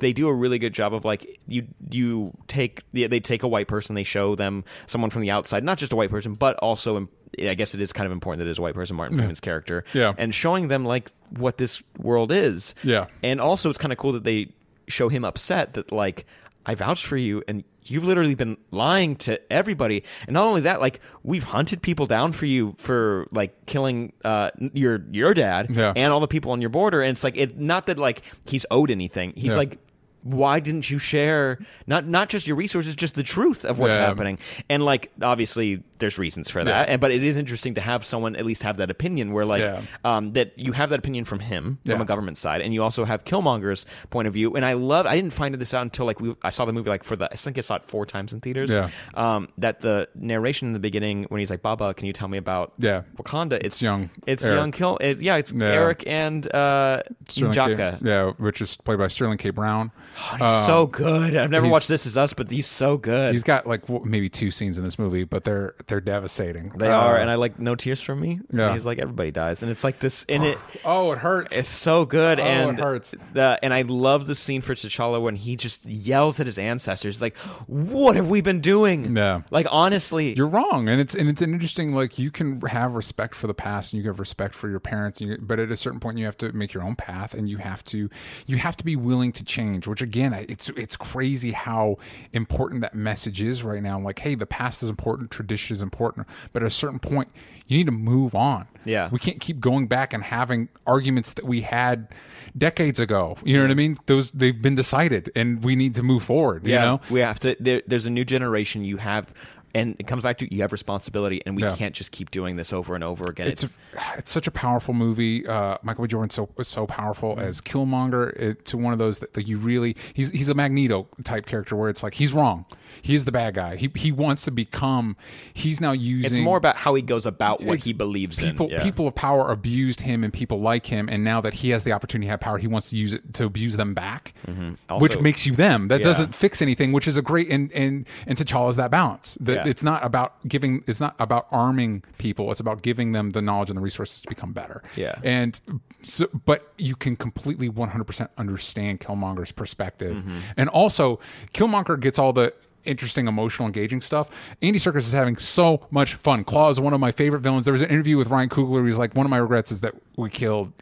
they do a really good job of like you you take they take a white person they show them someone from the outside not just a white person but also I guess it is kind of important that it is a white person Martin Freeman's character Yeah. and showing them like what this world is Yeah. and also it's kind of cool that they show him upset that like I vouched for you and you've literally been lying to everybody and not only that like we've hunted people down for you for like killing uh your your dad Yeah. and all the people on your border and it's like it not that like he's owed anything he's Yeah. like why didn't you share not not just your resources just the truth of what's Yeah. happening and like obviously there's reasons for that Yeah. and, but it is interesting to have someone at least have that opinion where like Yeah. um that you have that opinion from him from Yeah. a government side and you also have killmonger's point of view and i love i didn't find this out until like we i saw the movie like for the i think i saw it four times in theaters Yeah. um that the narration in the beginning when he's like baba can you tell me about Yeah. wakanda it's, young it's Eric. young kill it, yeah it's eric and uh Njaka. yeah, which is played by Sterling K. Brown. He's so good. I've never watched This Is Us, but he's so good. He's got like w- maybe two scenes in this movie, but they're they're devastating. they Uh, are, and I like No Tears for Me. Yeah. he's like everybody dies, and it's like this, and it Oh, it hurts. it's so good, Oh, and it hurts. The, and I love the scene for T'Challa when he just yells at his ancestors, He's like, "What have we been doing?" Yeah. like honestly, You're wrong, and it's and it's an interesting. Like you can have respect for the past, and you have respect for your parents, and you, but at a certain point, you have to make your own path, and you have to you have to be willing to change. Which again, it's it's crazy how important that message is right now. Like, hey, the past is important, tradition is important, but at a certain point, you need to move on. Yeah. we can't keep going back and having arguments that we had decades ago. You know what I mean? Those they've been decided, and we need to move forward. You yeah, know? we have to. There, there's a new generation. You have. And it comes back to you have responsibility, and we Yeah. can't just keep doing this over and over again. it's a, it's such a powerful movie. Uh, Michael B. Jordan so was so powerful Mm-hmm. as Killmonger. It, to one of those that, that you really he's he's a Magneto type character where it's like he's wrong. He's the bad guy. He he wants to become. He's now using. it's more about how he goes about what he believes people, in. Yeah. People of power abused him, and people like him. And now that he has the opportunity to have power, he wants to use it to abuse them back, Mm-hmm. Also- which makes you them. That Yeah. doesn't fix anything. Which is a great and and and T'Challa's that balance. That Yeah. it's not about giving. It's not about arming people. It's about giving them the knowledge and the resources to become better. Yeah. And so, but you can completely 100% understand Killmonger's perspective, Mm-hmm. and also Killmonger gets all the interesting, emotional, engaging stuff. Andy Serkis is having so much fun. Claw is one of my favorite villains. There was an interview with Ryan Coogler. He's like, one of my regrets is that we killed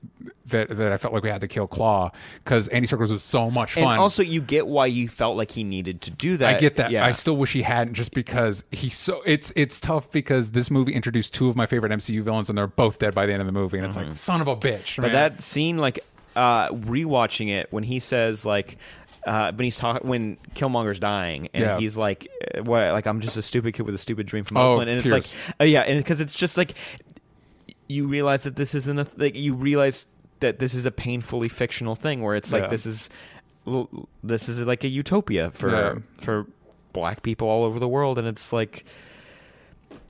that that I felt like we had to kill Claw because Andy Serkis was so much fun. and also you get why you felt like he needed to do that. I get that. Yeah. I still wish he hadn't, just because he's so. It's it's tough because this movie introduced two of my favorite MCU villains, and they're both dead by the end of the movie, and it's like son of a bitch. Mm-hmm. But that scene, like uh, rewatching it, when he says like. Uh, when he's talking, when Killmonger's dying, and Yeah. he's like, uh, "What? Like I'm just a stupid kid with a stupid dream from Oh, Oakland," and tears. it's like, uh, yeah, and because it's just like you realize that this isn't a like you realize that this is a painfully fictional thing where it's like Yeah. this is l- this is like a utopia for Yeah. for black people all over the world, and it's like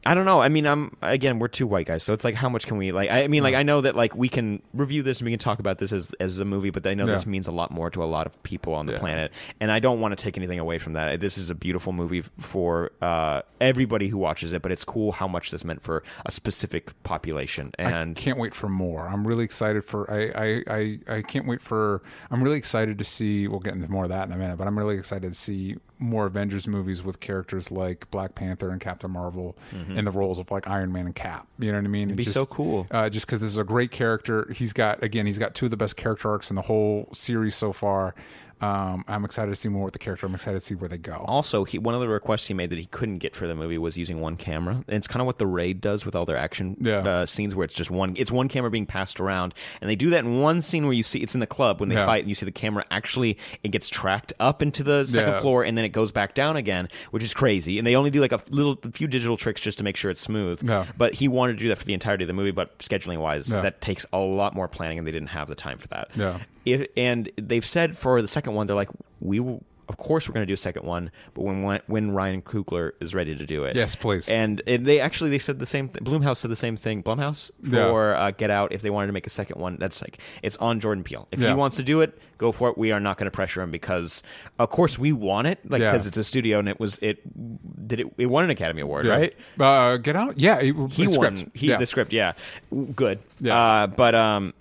I don't know. I mean, I'm again, we're two white guys, so it's like, how much can we like? I mean, like, I know that like we can review this and we can talk about this as as a movie, but I know this means a lot more to a lot of people on the Yeah. planet, and I don't want to take anything away from that. This is a beautiful movie for uh, everybody who watches it, but it's cool how much this meant for a specific population, and I can't wait for more. I'm really excited for. I, I I I can't wait for. I'm really excited to see. We'll get into more of that in a minute, but I'm really excited to see more Avengers movies with characters like Black Panther and Captain Marvel in the roles of like Iron Man and Cap. You know what I mean? Mm-hmm. be so cool. Uh, just because this is a great character. He's got again. He's got two of the best character arcs in the whole series so far. Um, I'm excited to see more with the character. I'm excited to see where they go. Also, he, one of the requests he made that he couldn't get for the movie was using one camera. And it's kind of what the raid does with all their action Yeah. uh, scenes, where it's just one. It's one camera being passed around, and they do that in one scene where you see it's in the club when they Yeah. fight, and you see the camera actually it gets tracked up into the second Yeah. floor, and then it goes back down again, which is crazy. And they only do like a little, a few digital tricks just to make sure it's smooth. But he wanted to do that for the entirety of the movie, but scheduling wise, that takes a lot more planning, and they didn't have the time for that Yeah. If and they've said for the second one they're like we will of course we're going to do a second one, but when when Ryan Coogler is ready to do it. Yes, please. And, and they actually they said the same. thing. Blumhouse said the same thing. Blumhouse Yeah. for uh, Get Out. If they wanted to make a second one, that's like it's on Jordan Peele. If Yeah. he wants to do it, go for it. We are not going to pressure him because, of course, we want it. Like Yeah. because it's a studio and it was it did it it won an Academy Award, right? Uh, get out. Yeah, it, He won. script. He yeah. the script. Yeah, good. Yeah. Uh, but um,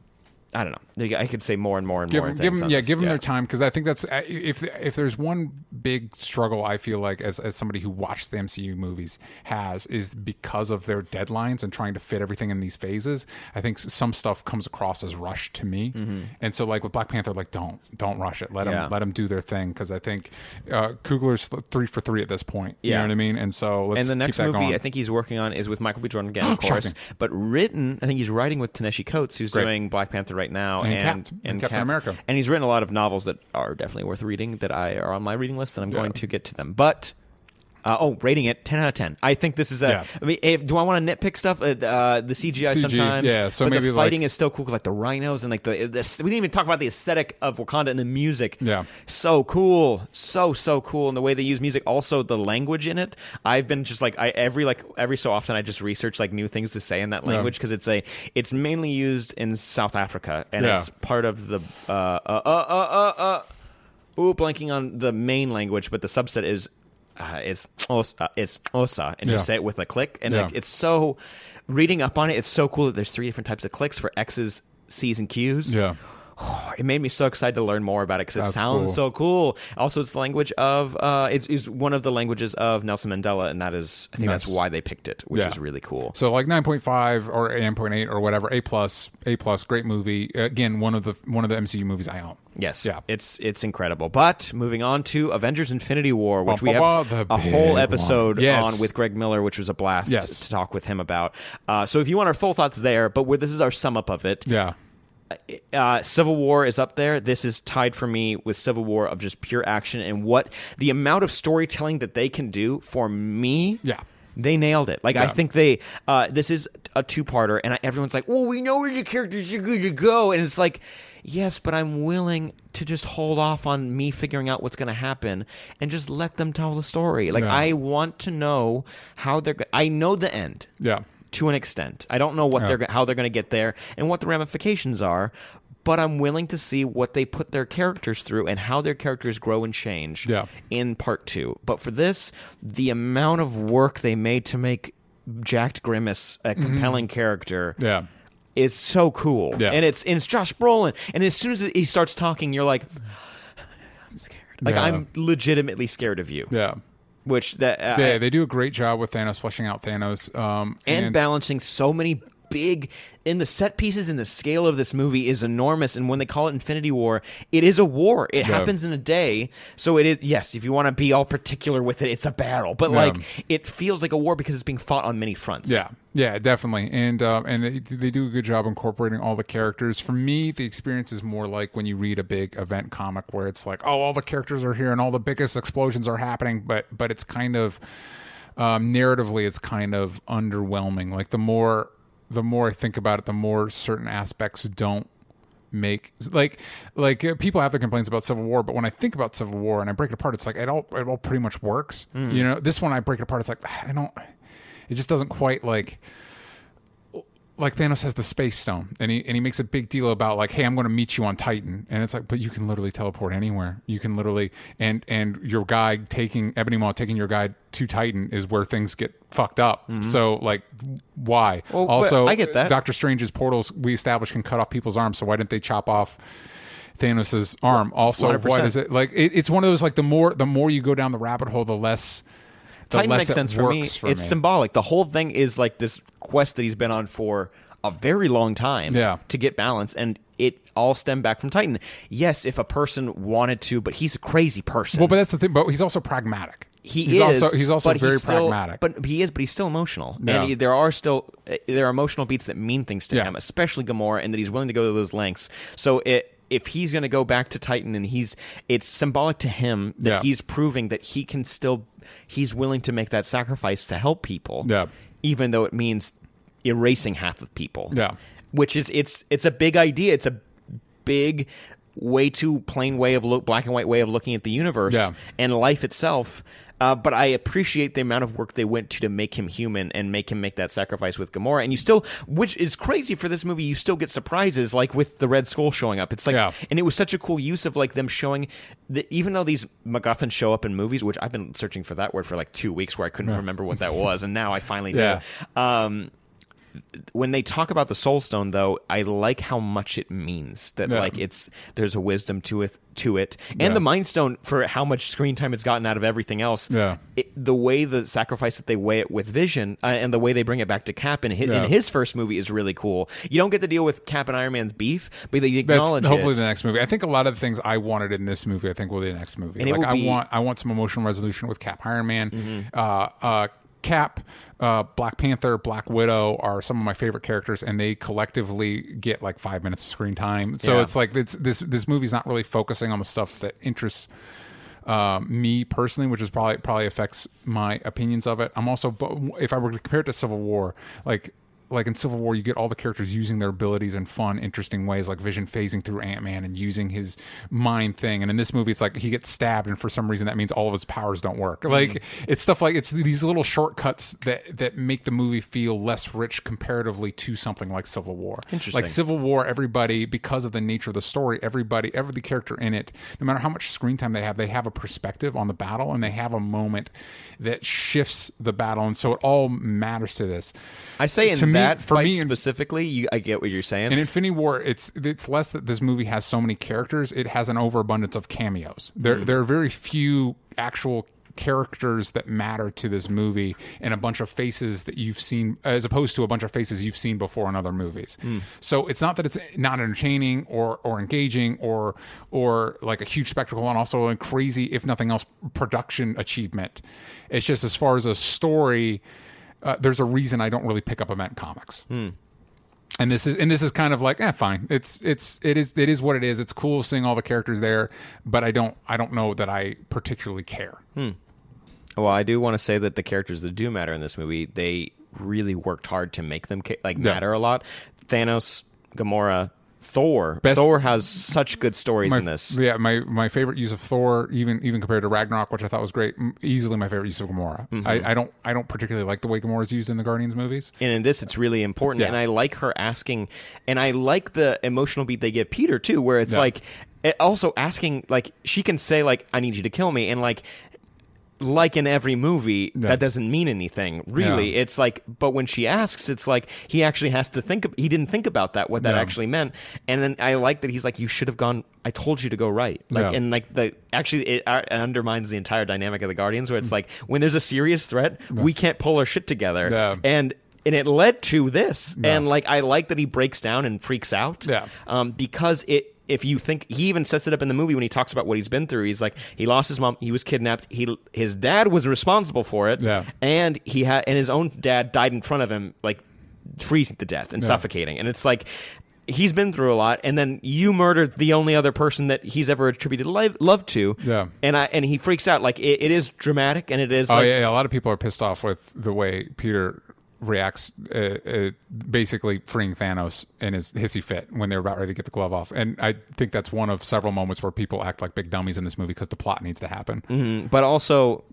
I don't know. I could say more and more and give more. them, things give them, yeah, this. give them their time because I think that's if if there's one big struggle I feel like as as somebody who watched the MCU movies has is because of their deadlines and trying to fit everything in these phases. I think some stuff comes across as rushed to me, and so like with Black Panther, like don't don't rush it. Let them Mm-hmm. Yeah. let them do their thing because I think uh, Coogler's three for three at this point. You Yeah. know what I mean? And so let's and the next movie going. I think he's working on is with Michael B. Jordan again, of course. But written, I think he's writing with Ta-Nehisi Coates, who's Great. doing Black Panther right now, And and Cap- and Captain America. And he's written a lot of novels that are definitely worth reading that I are on my reading list, and I'm Yeah. going to get to them. But uh, oh, rating it ten out of ten. I think this is a. Yeah. I mean, if, do I want to nitpick stuff? Uh, uh, the CGI CG, sometimes, yeah, so but maybe, the like- fighting is still cool, 'cause, like the rhinos and like the, the. We didn't even talk about the aesthetic of Wakanda and the music. Yeah. so cool, so so cool, and the way they use music. Also, the language in it. I've been just like I every like every so often I just research like new things to say in that language because it's a it's mainly used in South Africa and Yeah. it's part of the uh uh uh uh uh. uh Ooh, blanking on the main language, but the subset is uh, it's Os- it's Osa, and Yeah. you say it with a click, and Yeah. like, it's so reading up on it. It's so cool that there's three different types of clicks for X's, C's, and Q's. yeah. It made me so excited to learn more about it because it sounds cool. so cool. Also, it's the language of uh, it's is one of the languages of Nelson Mandela, and that is I think that's why they picked it, which Yeah. is really cool. So like 9.5 or 9.8 or whatever, A plus, A plus, great movie. Again, one of the one of the MCU movies I own. Yes, Yeah. it's it's incredible. But moving on to Avengers: Infinity War, which we have a whole episode. Yes. on with Greg Miller, which was a blast Yes. to talk with him about. Uh, so if you want our full thoughts there, but we're, this is our sum up of it. Yeah. Uh, Civil War is up there. This is tied for me with Civil War of just pure action and what the amount of storytelling that they can do for me. Yeah. They nailed it. Like I think they. Uh, this is a two-parter, and I, everyone's like, "Well, we know where the characters are going to go," and it's like, "Yes, but I'm willing to just hold off on me figuring out what's going to happen and just let them tell the story. Like Yeah. I want to know how they're. I know the end Yeah. To an extent. I don't know what they're how they're going to get there and what the ramifications are, but I'm willing to see what they put their characters through and how their characters grow and change Yeah. in part 2. But for this, the amount of work they made to make Jacked Grimace a mm-hmm. compelling character Yeah. is so cool. Yeah. And it's and it's Josh Brolin and as soon as he starts talking you're like I'm scared. Like Yeah. I'm legitimately scared of you. Yeah. Which that uh, Yeah, they do a great job with Thanos fleshing out Thanos, um, and, balancing so many big in the set pieces and the scale of this movie is enormous and when they call it infinity war it is a war it Yeah. happens in a day so it is yes if you want to be all particular with it it's a battle but Yeah. like it feels like a war because it's being fought on many fronts Yeah, yeah, definitely, and uh, and they, they do a good job incorporating all the characters. For me, the experience is more like when you read a big event comic where it's like, oh, all the characters are here and all the biggest explosions are happening, but but it's kind of um, narratively, it's kind of underwhelming. Like the more the more I think about it, the more certain aspects don't make like like uh, people have their complaints about civil war but when i think about civil war and i break it apart it's like it all it all pretty much works. You know this one i break it apart it's like i don't it just doesn't quite like like Thanos has the space stone and he and he makes a big deal about like, hey, I'm going to meet you on Titan, and it's like, but you can literally teleport anywhere. You can literally and and your guy taking Ebony Maw taking your guy to Titan is where things get fucked up. So like, why? Mm-hmm. Well, also, I get that. Doctor Strange's portals we established can cut off people's arms. So why didn't they chop off? Thanos's arm. Also, 100%. what is it like? It, it's one of those like the more the more you go down the rabbit hole, the less Titan makes sense for me. for it's me. symbolic. The whole thing is like this quest that he's been on for a very long time Yeah. to get balance, and it all stemmed back from Titan. Yes, if a person wanted to, but he's a crazy person. Well, but that's the thing. But he's also pragmatic. he he's is. Also, he's also very still- pragmatic. But he is. But he's still emotional, Yeah. and he- there are still there are emotional beats that mean things to Yeah. him, especially Gamora, and that he's willing to go to those lengths. So it. If he's going to go back to Titan and he's, it's symbolic to him that Yeah. he's proving that he can still, he's willing to make that sacrifice to help people Yeah. even though it means erasing half of people. Yeah. Which is it's it's a big idea. It's a big way too plain way of look, black and white way of looking at the universe Yeah. and life itself. Uh, but I appreciate the amount of work they went to to make him human and make him make that sacrifice with Gamora. And you still, which is crazy for this movie, you still get surprises like with the Red Skull showing up. It's like, Yeah. and it was such a cool use of like them showing that even though these MacGuffins show up in movies, which I've been searching for that word for like two weeks where I couldn't remember what that was, and now I finally Yeah. do. Um, when they talk about the soul stone though i like how much it means that Yeah. like it's there's a wisdom to it to it and Yeah. the mind stone for how much screen time it's gotten out of everything else Yeah. it, the way the sacrifice that they weigh it with vision uh, and the way they bring it back to cap in his, Yeah. in his first movie is really cool you don't get to deal with cap and iron man's beef but they That's acknowledge hopefully it the next movie. I think a lot of the things I wanted in this movie, I think will be the next movie. And like I be- Mm-hmm. want, I want some emotional resolution with Cap, Iron Man, uh, uh, Cap, uh, Black Panther, Black Widow are some of my favorite characters, and they collectively get like five minutes of screen time. So Yeah. it's like it's this this movie's not really focusing on the stuff that interests um, me personally, which is probably probably affects my opinions of it. I'm also, but if I were to compare it to Civil War, like like in Civil War, you get all the characters using their abilities in fun, interesting ways, like Vision phasing through Ant Man and using his mind thing. And in this movie, it's like he gets stabbed, and for some reason, that means all of his powers don't work. Mm-hmm. Like it's stuff like it's these little shortcuts that that make the movie feel less rich comparatively to something like Civil War. Interesting. Like Civil War, everybody because of the nature of the story, everybody, every character in it, no matter how much screen time they have, they have a perspective on the battle and they have a moment that shifts the battle, and so it all matters to this. i say in To me- that for me, specifically you, i get what you're saying in Infinity War, it's it's less that this movie has so many characters; it has an overabundance of cameos. There hmm. there are very few actual characters that matter to this movie and a bunch of faces that you've seen as opposed to a bunch of faces you've seen before in other movies. Hmm. So it's not that it's not entertaining or or engaging or or like a huge spectacle and also a crazy if nothing else production achievement. It's just as far as a story uh, there's a reason I don't really pick up event comics. And this is and this is kind of like eh fine. It's it's it is it is what it is. It's cool seeing all the characters there but i don't i don't know that i particularly care. Well, I do want to say that the characters that do matter in this movie, they really worked hard to make them ca- like Yeah. matter a lot. Thanos, Gamora, Thor. Best- Thor has such good stories my, in this. yeah my my favorite use of thor even even compared to ragnarok which i thought was great easily my favorite use of gamora Mm-hmm. I, I don't i don't particularly like the way gamora is used in the guardians movies And in this, it's really important. Yeah. And I like her asking, and I like the emotional beat they give Peter too, where it's Yeah. like also asking, like she can say, like "I need you to kill me," and like. Like in every movie, Yeah. that doesn't mean anything. Really, Yeah. it's like, but when she asks, it's like he actually has to think. He didn't think about that, what that Yeah. actually meant. And then I like that he's like, "You should have gone. I told you to go right." Like, and like the actually, it, uh, undermines the entire dynamic of the Guardians, where it's like when there's a serious threat, we can't pull our shit together. And and it led to this and like i like that he breaks down and freaks out Yeah. um, because it if you think he even sets it up in the movie when he talks about what he's been through. He's like he lost his mom he was kidnapped he his dad was responsible for it Yeah. and he had and his own dad died in front of him like freezing to death and suffocating. And it's like he's been through a lot and then you murdered the only other person that he's ever attributed life, love to. Yeah. and i and he freaks out. Like it, it is dramatic and it is oh like, yeah, yeah. A lot of people are pissed off with the way peter reacts uh, uh, basically freeing thanos in his hissy fit when they're about ready to get the glove off. And i think that's one of several moments where people act like big dummies in this movie because the plot needs to happen. But also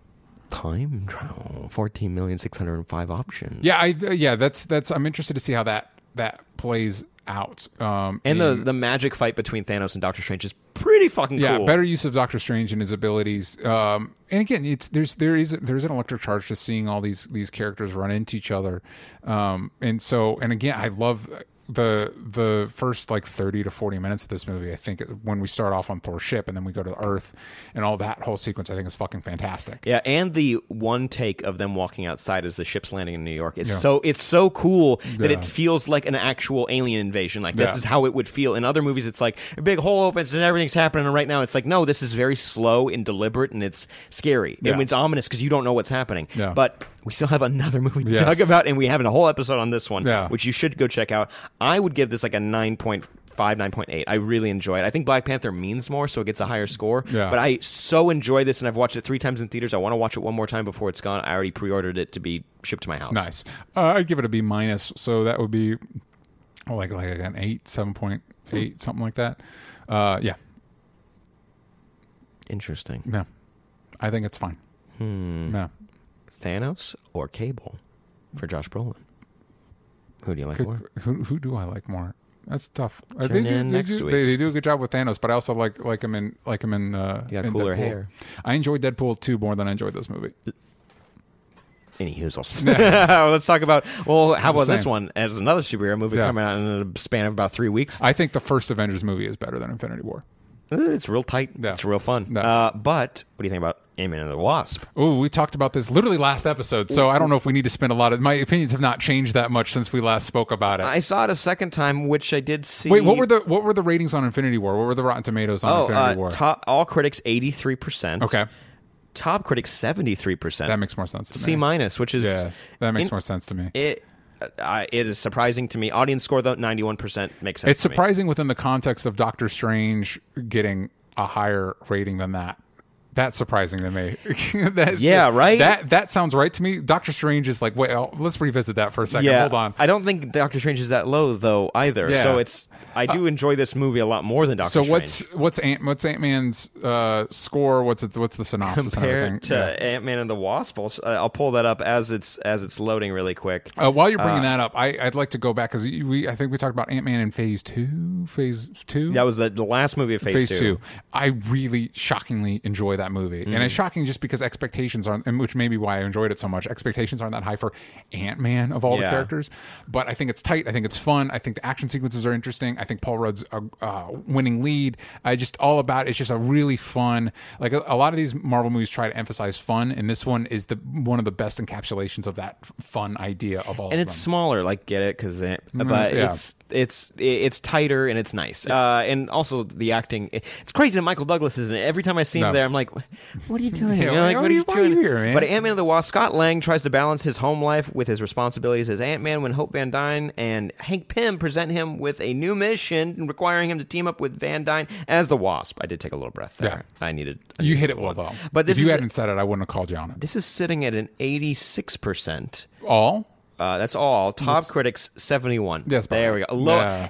time travel. 14,605 options. Yeah, I uh, yeah, that's that's I'm interested to see how that that plays out. Um and the the magic fight between Thanos and Doctor Strange is pretty fucking yeah, cool better use of Doctor Strange and his abilities. Um and again, it's there's there is there's an electric charge to seeing all these these characters run into each other. Um and so and again, I love the the first like 30 to 40 minutes of this movie i think when we start off on thor's ship and then we go to earth and all that whole sequence i think is fucking fantastic yeah and the one take of them walking outside as the ship's landing in New York is Yeah. so it's so cool that Yeah. it feels like an actual alien invasion like this Yeah. is how it would feel in other movies it's like a big hole opens and everything's happening and right now it's like no this is very slow and deliberate and it's scary and it's ominous because you don't know what's happening Yeah. but we still have another movie to Yes. talk about and we have a whole episode on this one Yeah. which you should go check out I would give this like a 9.5 9.8 I really enjoy it I think Black Panther means more so it gets a higher score Yeah. but I so enjoy this and I've watched it three times in theaters I want to watch it one more time before it's gone I already pre-ordered it to be shipped to my house Nice. Uh, I'd give it a B minus. So that would be oh, like like an eight, seven point eight, something like that. Uh, yeah, Interesting. No, I think it's fine. Hmm. No, Thanos or Cable for Josh Brolin? Who do you like Good- more? who who do I like more? That's tough. Uh, Tune they, do, in they, next do, week. they, they do a good job with Thanos, but I also like like him in like him in. Uh, You got in cooler Deadpool. hair. I enjoyed Deadpool two more than I enjoyed this movie. Any hoozles. Let's talk about. Well, how about this one as another superhero movie Yeah. coming out in a span of about three weeks? I think the first Avengers movie is better than Infinity War. Uh, It's real tight. Yeah. It's real fun. Yeah. Uh, but what do you think about Ant-Man and the Wasp? Oh, we talked about this literally last episode, so I don't know if we need to spend a lot of. My opinions have not changed that much since we last spoke about it. I saw it a second time, which I did see. Wait, what were the what were the ratings on Infinity War? What were the Rotten Tomatoes on Oh, Infinity uh, War? top, all critics eighty three percent. okay, Top critics seventy three percent. that makes more sense to me. C minus, which is Yeah, that makes in- more sense to me. It uh, it is surprising to me. Audience score though ninety one percent makes sense. It's to me. surprising within the context of Doctor Strange getting a higher rating than that. That's surprising to me. that, Yeah, right? That that sounds right to me. Doctor Strange is like, wait, oh, let's revisit that for a second. Yeah, Hold on. I don't think Doctor Strange is that low though either. Yeah. So it's I do enjoy this movie a lot more than Doctor So Strange. what's what's Ant what's Ant Man's uh, score? What's it, what's the synopsis and compared to Yeah. Ant Man and the Wasp? I'll, uh, I'll pull that up as it's as it's loading really quick. Uh, while you're bringing that up, I, I'd like to go back because we I think we talked about Ant Man in Phase Two. Phase Two. That was the, the last movie of Phase, Phase two. two. I really shockingly enjoy that movie, and Mm. it's shocking just because expectations aren't, and which may be why I enjoyed it so much. Expectations aren't that high for Ant Man of all the characters, but I think it's tight. I think it's fun. I think the action sequences are interesting. I think Paul Rudd's a uh, winning lead. I just all about it's just a really fun. Like a, a lot of these Marvel movies try to emphasize fun, and this one is the one of the best encapsulations of that fun idea of all. and of it's them. smaller. Like get it because but Mm-hmm. yeah. it's it's it's tighter and it's nice. Uh, and also the acting. It's crazy that Michael Douglas isn't it? Every time I see him No. there, I'm like, what are you doing? Yeah, like, what are you- you why are doing here, man? But Ant Man of the Wasp, Scott Lang tries to balance his home life with his responsibilities as Ant Man when Hope Van Dyne and Hank Pym present him with a new mission requiring him to team up with Van Dyne as the Wasp. I did take a little breath there. I needed. I You needed hit it well though. But this if you hadn't said it, I wouldn't have called you on it. this is sitting at an 86 percent. All Uh, that's all. Top critics seventy one. Yes, there we go. Low, Yeah.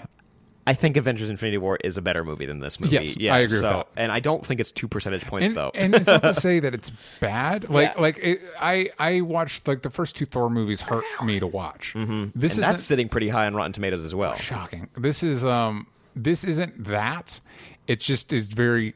I think Avengers: Infinity War is a better movie than this movie. Yes, yeah, I agree with that. And I don't think it's two percentage points and, though. and it's not to say that it's bad. Like Yeah. like it, I I watched like the first two Thor movies hurt me to watch. Mm-hmm. This is that's sitting pretty high on Rotten Tomatoes as well. shocking. This is um this isn't that. It just is very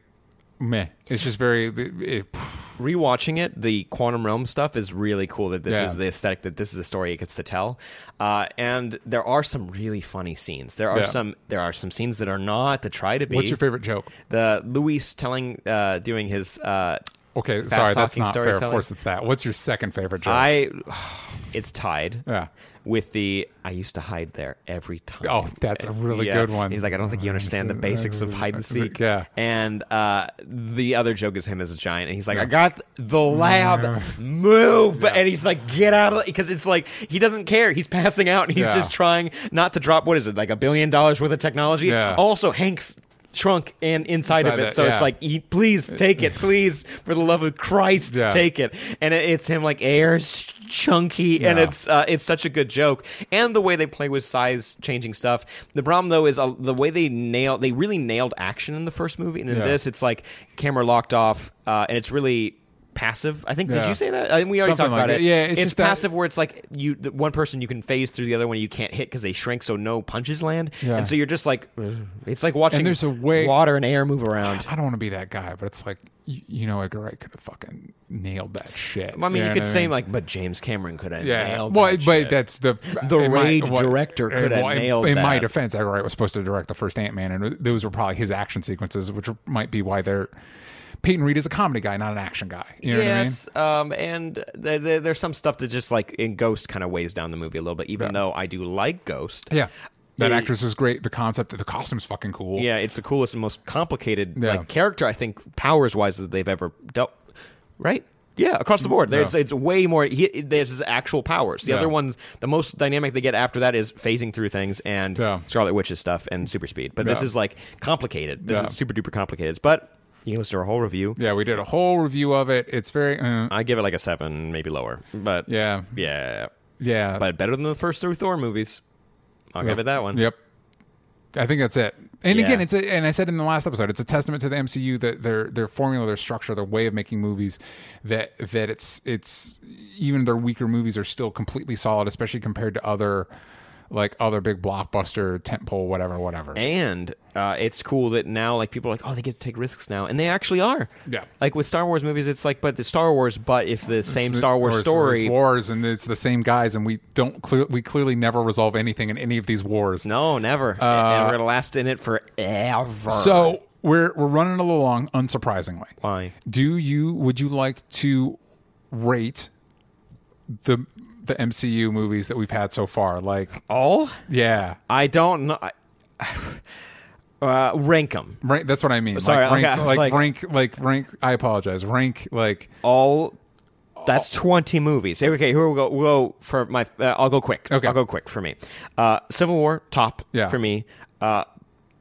meh. It's just very it, Rewatching it, the quantum realm stuff is really cool. That this Yeah. is the aesthetic. That this is the story it gets to tell. Uh, and there are some really funny scenes. There are Yeah. some. There are some scenes that are not to try to be. What's your favorite joke? The Luis telling, uh, doing his. Uh, Okay, sorry, that's not fair. Of course, it's that. What's your second favorite joke? I. It's tied. yeah. With the I used to hide there every time. Oh, that's a really Yeah. good one. He's like, I don't think you understand the basics of hide and seek. Yeah. And uh, the other joke is him as a giant, and he's like, I got the lab, move, and he's like, get out of because it's like he doesn't care. He's passing out, and he's Yeah. just trying not to drop what is it like a billion dollars worth of technology. Yeah. Also, Hank's shrunk and inside, of Inside it, so yeah. it's like, "E- please take it, please, for the love of Christ, Yeah. take it. And it, it's him like air's chunky, and it's uh, it's such a good joke, and the way they play with size changing stuff. The problem though is uh, the way they nail they really nailed action in the first movie, and in Yeah. this it's like camera locked off, uh, and it's really passive. I think did Yeah. you say that? I think we already Something talked about like it. it. Yeah, it's just that- passive where it's like you the one person you can phase through the other one you can't hit because they shrink, so no punches land, Yeah. and so you're just like it's like watching there's a way- water and air move around. I don't want to be that guy, but it's like you, you know, Edgar Wright could have fucking nailed that shit. I mean, you know could what say mean? like, but James Cameron could have Yeah, nailed well, that but shit. that's the The in Raid director could have in- nailed In my that. defense, Edgar Wright was supposed to direct the first Ant Man, and those were probably his action sequences, which might be why they're. Peyton Reed is a comedy guy, not an action guy. You know yes, um, and th- th- there's some stuff that just like in Ghost kind of weighs down the movie a little bit. Even Yeah. though I do like Ghost, I mean? Yeah, that actress is great. The concept, the costume's fucking cool. yeah, it's the coolest and most complicated Yeah. like character I think powers wise that they've ever dealt. Right? Yeah, across the board, Yeah. it's it's way more. He, there's his actual powers. The Yeah. other ones, the most dynamic they get after that is phasing through things and. Scarlet Witch's stuff and super speed. But this is like complicated. This is super duper complicated. But you can listen to our whole review. yeah, we did a whole review of it. It's very, uh, I give it like a seven, maybe lower. But yeah, yeah, yeah, but better than the first three Thor movies. I'll give it that one. Yep. I think that's it. And Yeah. again, it's a, and I said in the last episode, it's a testament to the MCU that their their formula, their structure, their way of making movies, that that it's it's even their weaker movies are still completely solid, especially compared to other like other big blockbuster tentpole whatever whatever. And uh, it's cool that now, like people are like, oh, they get to take risks now, and they actually are. Yeah. Like with Star Wars movies, it's like, but the Star Wars, but it's the same It's- Star Wars it's- story. wars, and it's the same guys, and we don't clear, we clearly never resolve anything in any of these wars. No, never. and we're gonna last in it forever. So we're we're running a little long, unsurprisingly. why? Do you would you like to rate the the MCU movies that we've had so far? Like, All? yeah, I don't know. Uh, rank them. rank, that's what I mean. Sorry, like, rank, okay, I like, like- rank, like rank. I apologize. Rank, like, All. That's twenty movies. Okay, here we go. We'll go for my. Uh, I'll go quick. Okay. I'll go quick for me. Uh, Civil War top Yeah. for me. Uh,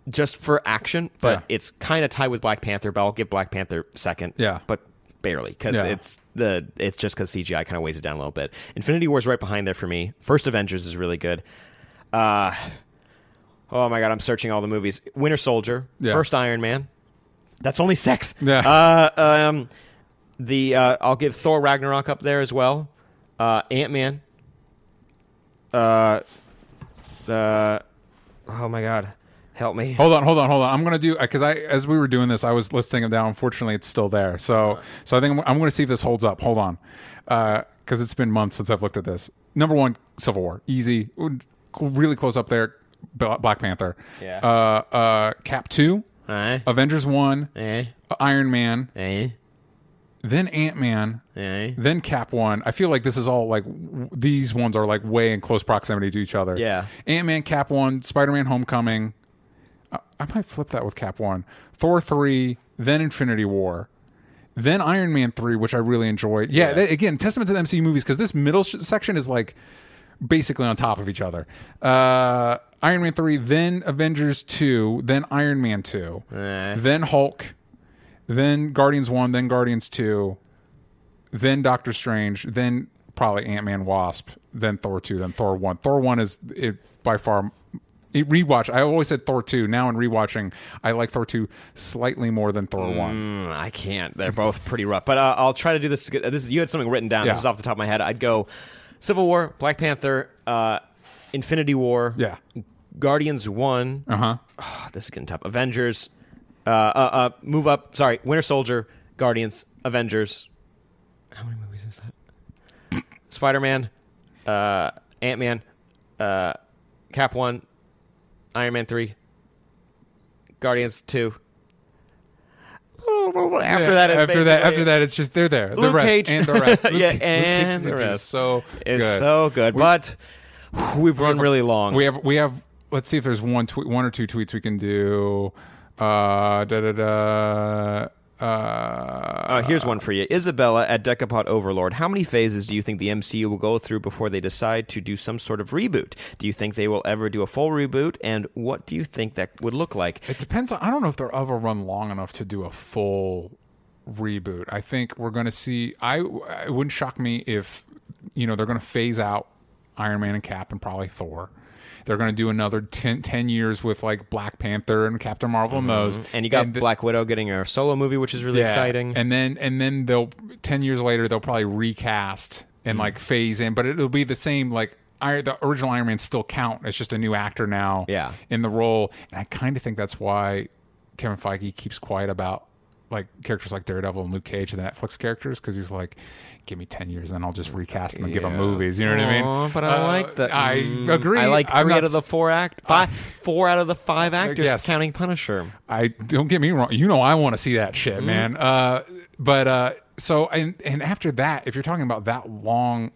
just for action, but Yeah. it's kind of tied with Black Panther. But I'll give Black Panther second. Yeah. but barely because Yeah. it's the it's just because CGI kind of weighs it down a little bit. Infinity War is right behind there for me. First Avengers is really good. Uh, oh my god, I'm searching all the movies. Winter Soldier, Yeah. first Iron Man. That's only six. Yeah. Uh, um, the uh, I'll give Thor Ragnarok up there as well. Uh, Ant Man. Uh, the oh my god, help me. hold on, hold on, hold on. I'm gonna do because I as we were doing this, I was listing them down. Unfortunately, it's still there. So, so I think I'm, I'm gonna see if this holds up. Hold on, because it's been months since I've looked at this. Number one, Civil War, easy, really close up there. Black Panther. Yeah. Uh, uh, Cap two, Eh, Avengers one, eh, Iron Man, eh, then Ant Man, then Cap one. I feel like this is all like w- these ones are like way in close proximity to each other. Yeah. Ant Man, Cap one, Spider Man, Homecoming. I, might flip that with Cap one, Thor three, then Infinity War. Then Iron Man three, which I really enjoyed. Yeah, Yeah. that- again, testament to the MCU movies because this middle sh- section is like basically on top of each other. Uh, Iron Man three, then Avengers two, then Iron Man two, Eh. then Hulk, then Guardians one, then Guardians two, then Doctor Strange, then probably Ant Man Wasp, then Thor two, then Thor one. Thor one is it, by far. It, rewatch. I always said Thor two. Now in rewatching, I like Thor two slightly more than Thor one. Mm, I can't. They're both pretty rough. But uh, I'll try to do this. This you had something written down. Yeah. This is off the top of my head. I'd go Civil War, Black Panther, uh, Infinity War, Yeah. Guardians one. Uh huh. Oh, this is getting tough. Avengers. Uh, uh, uh, move up. Sorry, Winter Soldier, Guardians, Avengers. How many movies is that? Spider Man, uh, Ant Man, uh, Cap one, Iron Man three, Guardians two. After that, after that, after that, it's just they're there. The Luke rest Cage. and the rest. Luke Yeah, Luke and Cage the rest. So it's good. so good, but we've run really long. We have we have. Let's see if there's one tweet, one or two tweets we can do. Uh, da da da. Uh, Uh, here's one for you. Isabella at Decapod Overlord. How many phases do you think the MCU will go through before they decide to do some sort of reboot? Do you think they will ever do a full reboot? And what do you think that would look like? It depends. On, I don't know if they'll ever run long enough to do a full reboot. I think we're going to see. I it wouldn't shock me if you know they're going to phase out Iron Man and Cap and probably Thor. They're going to do another 10, 10 years with like Black Panther and Captain Marvel mm-hmm. and those. And you got the- Black Widow getting a solo movie, which is really Yeah. exciting. And then and then they'll ten years later they'll probably recast and mm. like phase in, but it'll be the same like. Iron, the original Iron Man still count. It's just a new actor now Yeah. in the role, and I kind of think that's why Kevin Feige keeps quiet about like characters like Daredevil and Luke Cage, and the Netflix characters, because he's like, give me ten years, and I'll just recast them and give them movies. You know what I mean? But I Uh, like that. I Mm, agree. I like 3 I'm not out of the four act, five, four out of the five actors, yes. counting Punisher. I don't get me wrong. You know, I want to see that shit, Mm-hmm. man. Uh, but uh, so and and after that, if you're talking about that long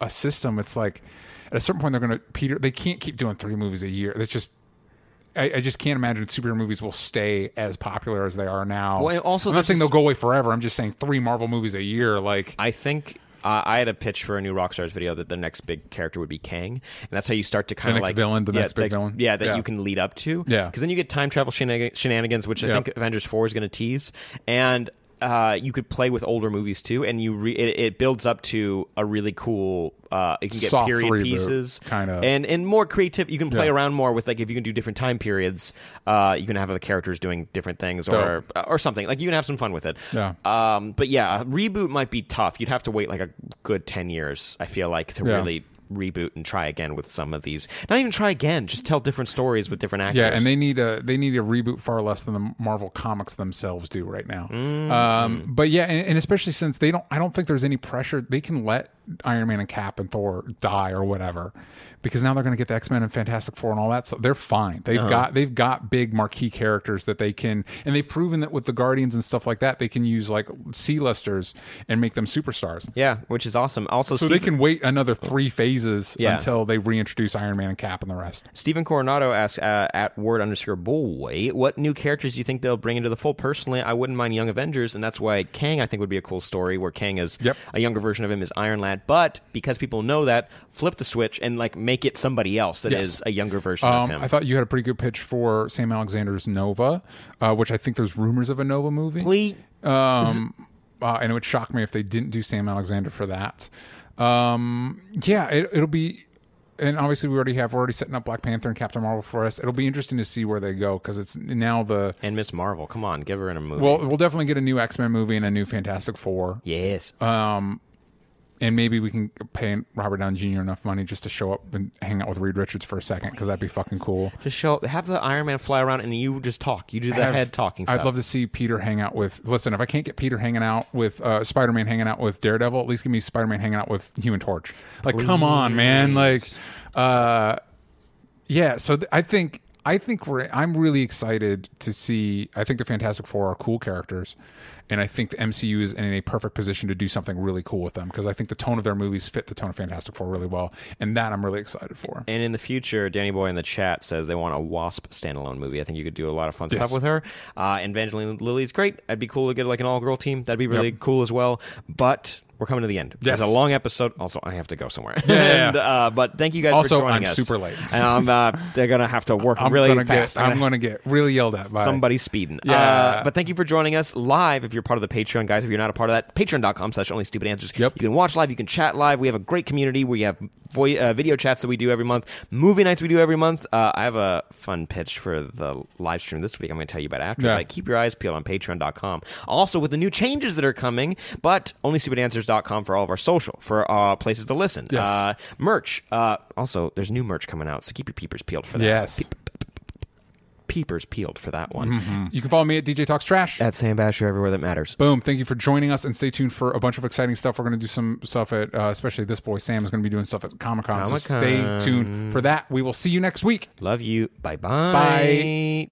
a system, it's like at a certain point they're going to Peter. They can't keep doing three movies a year. It's just. I, I just can't imagine superhero movies will stay as popular as they are now. Well, also I'm not saying this- they'll go away forever. I'm just saying three Marvel movies a year. Like, I think uh, I had a pitch for a new Rockstars video that the next big character would be Kang, and that's how you start to kind of like villain, the yeah, next big villain? Yeah, that Yeah. you can lead up to. Yeah. because then you get time travel shenanig- shenanigans, which I Yeah. think Avengers Four is going to tease, and uh, you could play with older movies too, and you re- it, it builds up to a really cool. Uh, you can get Soft period reboot, pieces, kinda. and and more creative. You can play Yeah. around more with like if you can do different time periods. Uh, you can have the characters doing different things or or something. Like you can have some fun with it. Yeah. Um, but yeah, a reboot might be tough. You'd have to wait like a good ten years. I feel like to Yeah. really reboot and try again with some of these. Not even try again. Just tell different stories with different actors. Yeah, and they need a they need a reboot far less than the Marvel comics themselves do right now. Um, but yeah, and, and especially since they don't, I don't think there's any pressure. They can let Iron Man and Cap and Thor die or whatever, because now they're going to get the X Men and Fantastic Four and all that. So they're fine. They've got they've got big marquee characters that they can, and they've proven that with the Guardians and stuff like that, they can use like C listers and make them superstars. yeah, which is awesome. Also, So Steve- they can wait another three phases Yeah. until they reintroduce Iron Man and Cap and the rest. Stephen Coronado asks uh, at word underscore boy, what new characters do you think they'll bring into the fold? Personally, I wouldn't mind Young Avengers, and that's why Kang I think would be a cool story where Kang is Yep. a younger version of him is Iron Lad. But because people know that, flip the switch and like make it somebody else that is Yes. a younger version Um, of him. I thought you had a pretty good pitch for Sam Alexander's Nova, uh, which I think there's rumors of a Nova movie. Please. Um, uh, and it would shock me if they didn't do Sam Alexander for that. Um, yeah, it, it'll be. And obviously, we already have we're already setting up Black Panther and Captain Marvel for us. It'll be interesting to see where they go because it's now the And Miss Marvel, come on, give her in a movie. well, we'll definitely get a new X Men movie and a new Fantastic Four. yes. Um, and maybe we can pay Robert Downey Jr. enough money just to show up and hang out with Reed Richards for a second because that'd be fucking cool. just show up, have the Iron Man fly around and you just talk. You do the have- head talking stuff. I'd love to see Peter hang out with. Listen, if I can't get Peter hanging out with uh, Spider Man hanging out with Daredevil, at least give me Spider Man hanging out with Human Torch. Like, come on, man. Like, uh, yeah. So th- I think I think we're. I'm really excited to see. I think the Fantastic Four are cool characters, and I think the MCU is in a perfect position to do something really cool with them because I think the tone of their movies fit the tone of Fantastic Four really well, and that I'm really excited for. And in the future, Danny Boy in the chat says they want a Wasp standalone movie. I think you could do a lot of fun Yes. stuff with her. Uh, and Evangeline Lilly's great. I'd be cool to get like an all girl team. That'd be really Yep. cool as well. But we're coming to the end. Yes. It's a long episode. Also, I have to go somewhere. yeah, and, uh, but thank you guys Also, for joining I'm us. super late. And I'm, uh, they're going to have to work I'm really gonna fast. get. I'm gonna get really yelled at by Somebody speeding. Yeah. Uh, but thank you for joining us live if you're part of the Patreon, guys. If you're not a part of that, patreon.com slash only stupid answers. Yep. You can watch live, you can chat live. We have a great community. We have vo- uh, video chats that we do every month, movie nights we do every month. Uh, I have a fun pitch for the live stream this week. I'm going to tell you about after. Yeah. But keep your eyes peeled on patreon.com. Also, with the new changes that are coming, but onlystupidanswers.com for all of our social, for uh, places to listen. Yes. Uh, merch. Uh, also, there's new merch coming out, so keep your peepers peeled for that. Yes. Peepers peeled for that one. You can follow me at DJ Talks Trash. At Sam Basher everywhere that matters. Boom. Thank you for joining us and stay tuned for a bunch of exciting stuff. We're going to do some stuff at, uh, especially this boy Sam is going to be doing stuff at Comic Con. So stay tuned for that. We will see you next week. Love you. Bye-bye. Bye.